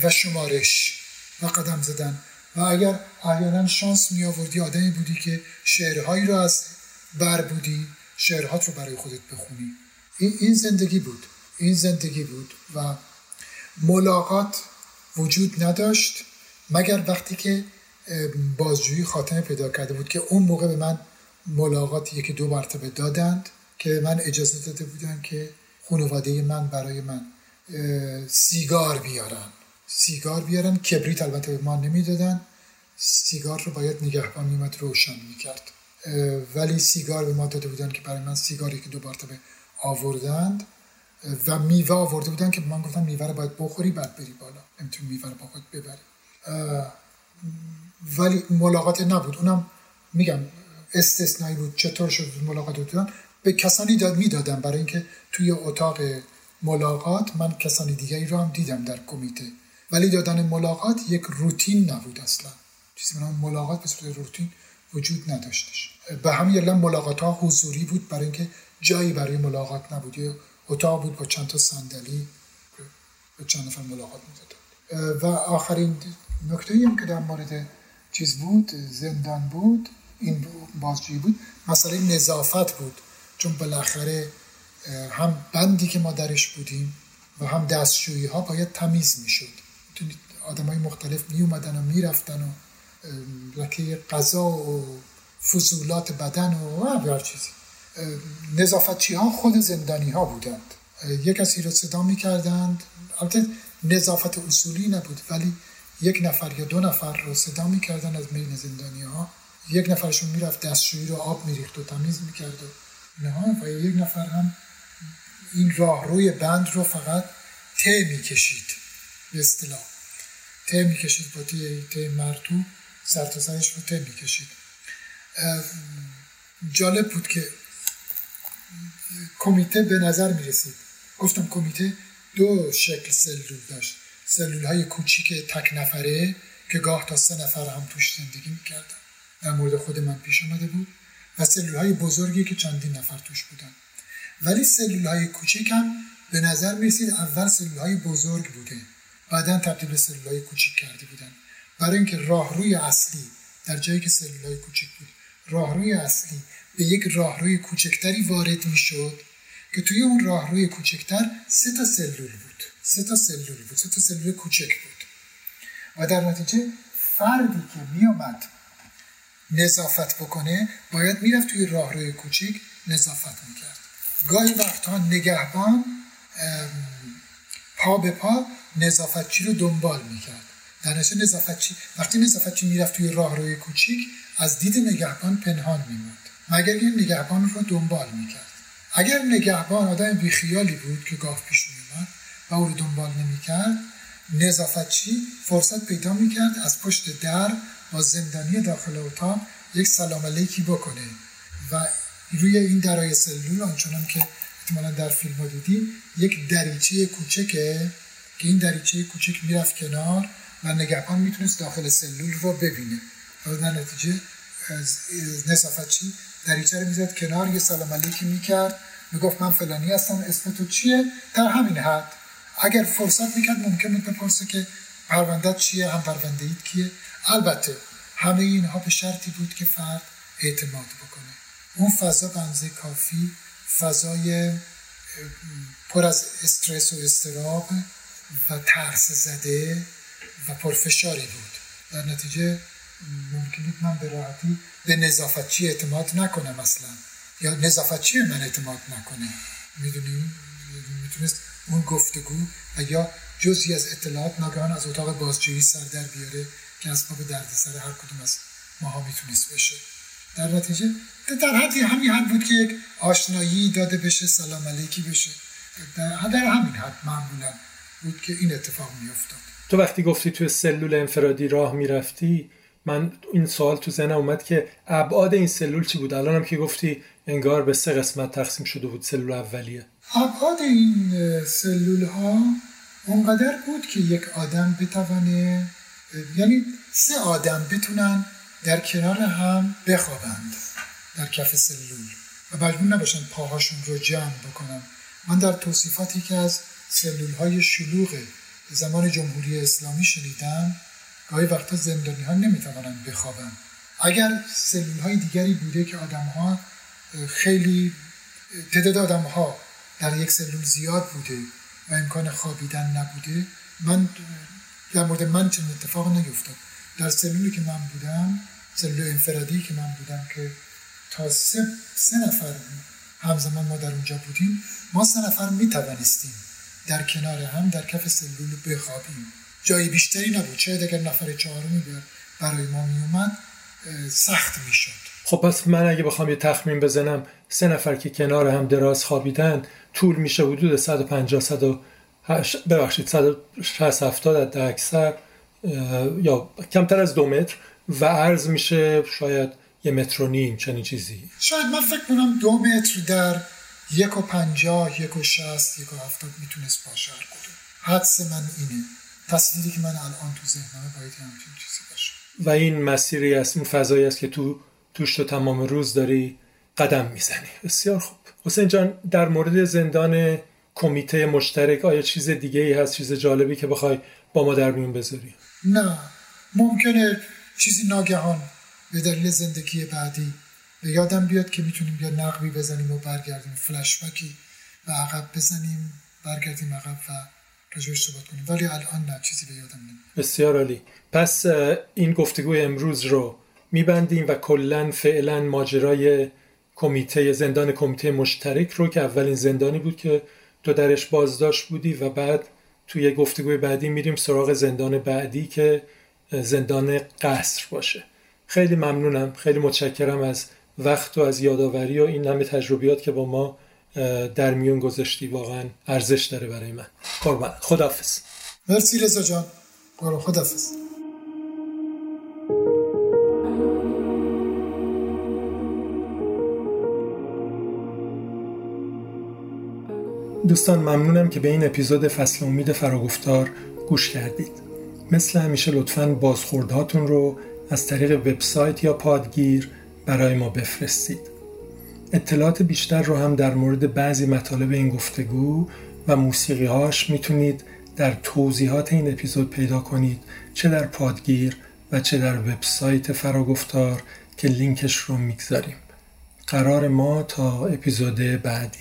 و شمارش و قدم زدن. و اگر احیانا شانس می آوردی آدمی بودی که شعرهایی رو از بر بودی شعرهات رو برای خودت بخونی. این زندگی بود. این زندگی بود و ملاقات وجود نداشت مگر وقتی که بازجویی خاتمه پیدا کرده بود که اون موقع به من ملاقات یکی دو مرتبه دادند که من اجازه داده بودن که خانواده من برای من سیگار بیارن. سیگار بیارن. کبریت البته به ما نمی‌دادن. سیگار رو باید نگهبان میمد روشن می‌کرد. ولی سیگار به ما داده بودن که برای من سیگاری که دو مرتبه آوردند. و میوه آورده بودن که من گفتم میوه رو باید بخوری بعد بری بالا. نمی‌تونی میوه رو با خود ببری. ولی ملاقات نبود. اونم میگم استثنایی بود چطور شد ملاقات بودن به کسانی داد می‌دادم. برای اینکه توی اتاق ملاقات من کسانی دیگری رو هم دیدم در کمیته. ولی دادن ملاقات یک روتین نبود اصلا. چیزی من ملاقات به صورت روتین وجود نداشتش. به همین علت ملاقات ها حضوری بود برای اینکه جایی برای ملاقات نبود. یه اتاق بود با چند تا صندلی به چند نفر ملاقات می‌داد. و آخرین نکته هم که در مورد چیز بود زندان بود این بازجویی بود مسئله نظافت بود. چون بالاخره هم بندی که ما درش بودیم و هم دستشویی ها باید تمیز می‌شد. آدم های مختلف می اومدن و می‌رفتن و لکه غذا و فضولات بدن و هر چیزی. نظافتچی ها خود زندانی ها بودند. یک کسی رو صدا می کردند البته نظافت اصولی نبود ولی یک نفر یا دو نفر رو صدا می کردن از بین زندانی ها یک نفرشون می‌رفت دستشویی رو آب میریخت و تمیز می‌کرد و نه و یک نفر هم این راهروی بند رو فقط ته می‌کشید. به اصطلاح. ته می‌کشید با تی مرتو سر تا سرش رو ته می‌کشید. جالب بود که کمیته به نظر می‌رسید. گفتم کمیته دو شکل سلول داشت. سلول های کوچیک تک نفره که گاه تا سه نفر هم توش زندگی می‌کردن. در مورد خود من پیش آمده بود و سلول های بزرگی که چندین نفر توش بودن. ولی سلول های کوچیک هم به نظر می‌رسید اول سلول های بزرگ بوده. بعدا تبدیل به سلول های کوچیک کرده بودن. برای اینکه راهروی اصلی در جایی که سلول های کوچیک بود راهروی اصلی به یک راهروی کوچکتری وارد می‌شد که توی اون راهروی کوچکتر سه تا سلول بود. سه تا سلول بود سه تا سلول کوچک بود. و در نتیجه فردی که میومد نظافت بکنه باید می‌رفت توی راهروی کوچیک نظافت می‌کرد. گاهی وقتها نگهبان پا به پا نظافتچی رو دنبال می‌کرد. در نتیجه نظافتچی وقتی نظافتچی می‌رفت توی راهروی کوچیک از دید نگهبان پنهان میموند مگر این نگهبان رو دنبال می‌کرد؟ اگر نگهبان آدم بیخیالی بود که گاه پیش میومد و او رو دنبال نمی‌کرد نظافتچی فرصت پیدا می‌کرد از پشت در با زندانی داخل اتاق یک سلام علیکی بکنه و روی این درای سلول آنچنان که احتمالا در فیلم ها دیدی یک دریچه کوچکه که این دریچه کوچک می‌رفت کنار و نگهبان می‌تونست داخل سلول رو ببینه. و در نتیجه نصافتچی دریچه رو می‌زد کنار یه سلام علیکی می‌کرد. می‌گفت من فلانی هستم اسم تو چیه؟ در همین حد. اگر فرصت می‌کرد ممکن بود بپرسه که پرونده چیه هم پرونده اید کیه؟ البته همه اینها به شرطی بود که فرد اعتماد بکنه. اون فضا بنزه کافی فضای پر از استرس و استراب و ترس زده و پرفشاری بود. در نتیجه ممکن بود من به راحتی به نظافتچی اعتماد نکنم اصلا. یا نظافتچی من اعتماد نکنه. می‌دونیم می‌تونست اون گفتگو و یا جزی از اطلاعات ناگهان از اتاق بازجویی سر در بیاره که از باب سر هر کدوم از ماها می‌تونست بشه. در نتیجه در حدی همین حد بود که یک آشنایی داده بشه سلام علیکی بشه. در, در همین حد معمولا. بود که این اتفاق میافتاد.
تو وقتی گفتی توی سلول انفرادی راه می‌رفتی من این سوال تو ذهنم اومد که ابعاد این سلول چی بود؟ الانم که گفتی انگار به سه قسمت تقسیم شده بود سلول اولیه.
ابعاد این سلول ها اونقدر بود که یک آدم بتوانه یعنی سه آدم بتونن در کنار هم بخوابند در کف سلول. و مجبور نباشن پاهاشون رو جمع بکنن. من در توصیفاتی که از سلول های شلوغ زمان جمهوری اسلامی شنیدم گاهی وقتا زندانی ها نمی‌توانند بخوابن اگر سلول های دیگری بوده که آدم ها خیلی تعداد آدم ها در یک سلول زیاد بوده و امکان خوابیدن نبوده من در مورد من چنین اتفاق نیفتاد. در سلولی که من بودم سلول انفرادی که من بودم که تا سه, سه نفر همزمان ما در اونجا بودیم ما سه نفر می توانستیم در کنار هم در کف سلول بخوابیم. جای بیشتری نبود. شاید اگر نفر چهارمی برای ما می اومد سخت می شد
خب پس من اگه بخوام یه تخمین بزنم سه نفر که کنار هم دراز خوابیدن طول میشه حدود 150 100 ببخشید 160 70 در اکثر یا کمتر از دو متر و عرض میشه شاید یه متر و نیم چنین چیزی.
شاید من فکر کنم دو متر در یک و پنجاه یک و شست یک و هفتاد می‌تونست باشه هر کدوم حدس من اینه. تصویری که من الان تو ذهنمه باید همچین چیزی باشه.
و این مسیری است این فضایی است که تو توش تو تمام روز داری قدم می‌زنی. بسیار خوب. حسین جان در مورد زندان کمیته مشترک آیا چیز دیگه ای هست چیز جالبی که بخوای با ما در میون بذاری؟
نه. ممکنه چیزی ناگهان به دلیل زندگی بعدی به یادم بیاد که می‌تونیم یا نقبی بزنیم و برگردیم فلشبکی و عقب بزنیم برگردیم عقب و راجبش صحبت کنیم. ولی الان نه چیزی به یادم نمیاد.
بسیار عالی. پس این گفتگوی امروز رو میبندیم و کلا فعلا ماجرای کمیته زندان کمیته مشترک رو که اولین زندانی بود که تو درش بازداشت بودی و بعد توی گفتگوی بعدی میریم سراغ زندان بعدی که زندان قصر باشه. خیلی ممنونم. خیلی متشکرم از وقت و از یادآوری و این همه تجربیات که با ما در میون گذاشتی واقعا ارزش داره برای من. قربان. خداحافظ.
مرسی رضا جان. برو خدافز
دوستان ممنونم که به این اپیزود فصل امید فراگفتار گوش کردید. مثل همیشه لطفا بازخوردهاتون رو از طریق وبسایت یا پادگیر برای ما بفرستید. اطلاعات بیشتر رو هم در مورد بعضی مطالب این گفتگو و موسیقی هاش می‌تونید در توضیحات این اپیزود پیدا کنید چه در پادگیر و چه در وبسایت فراگفتار که لینکش رو می‌گذاریم. قرار ما تا اپیزود بعدی.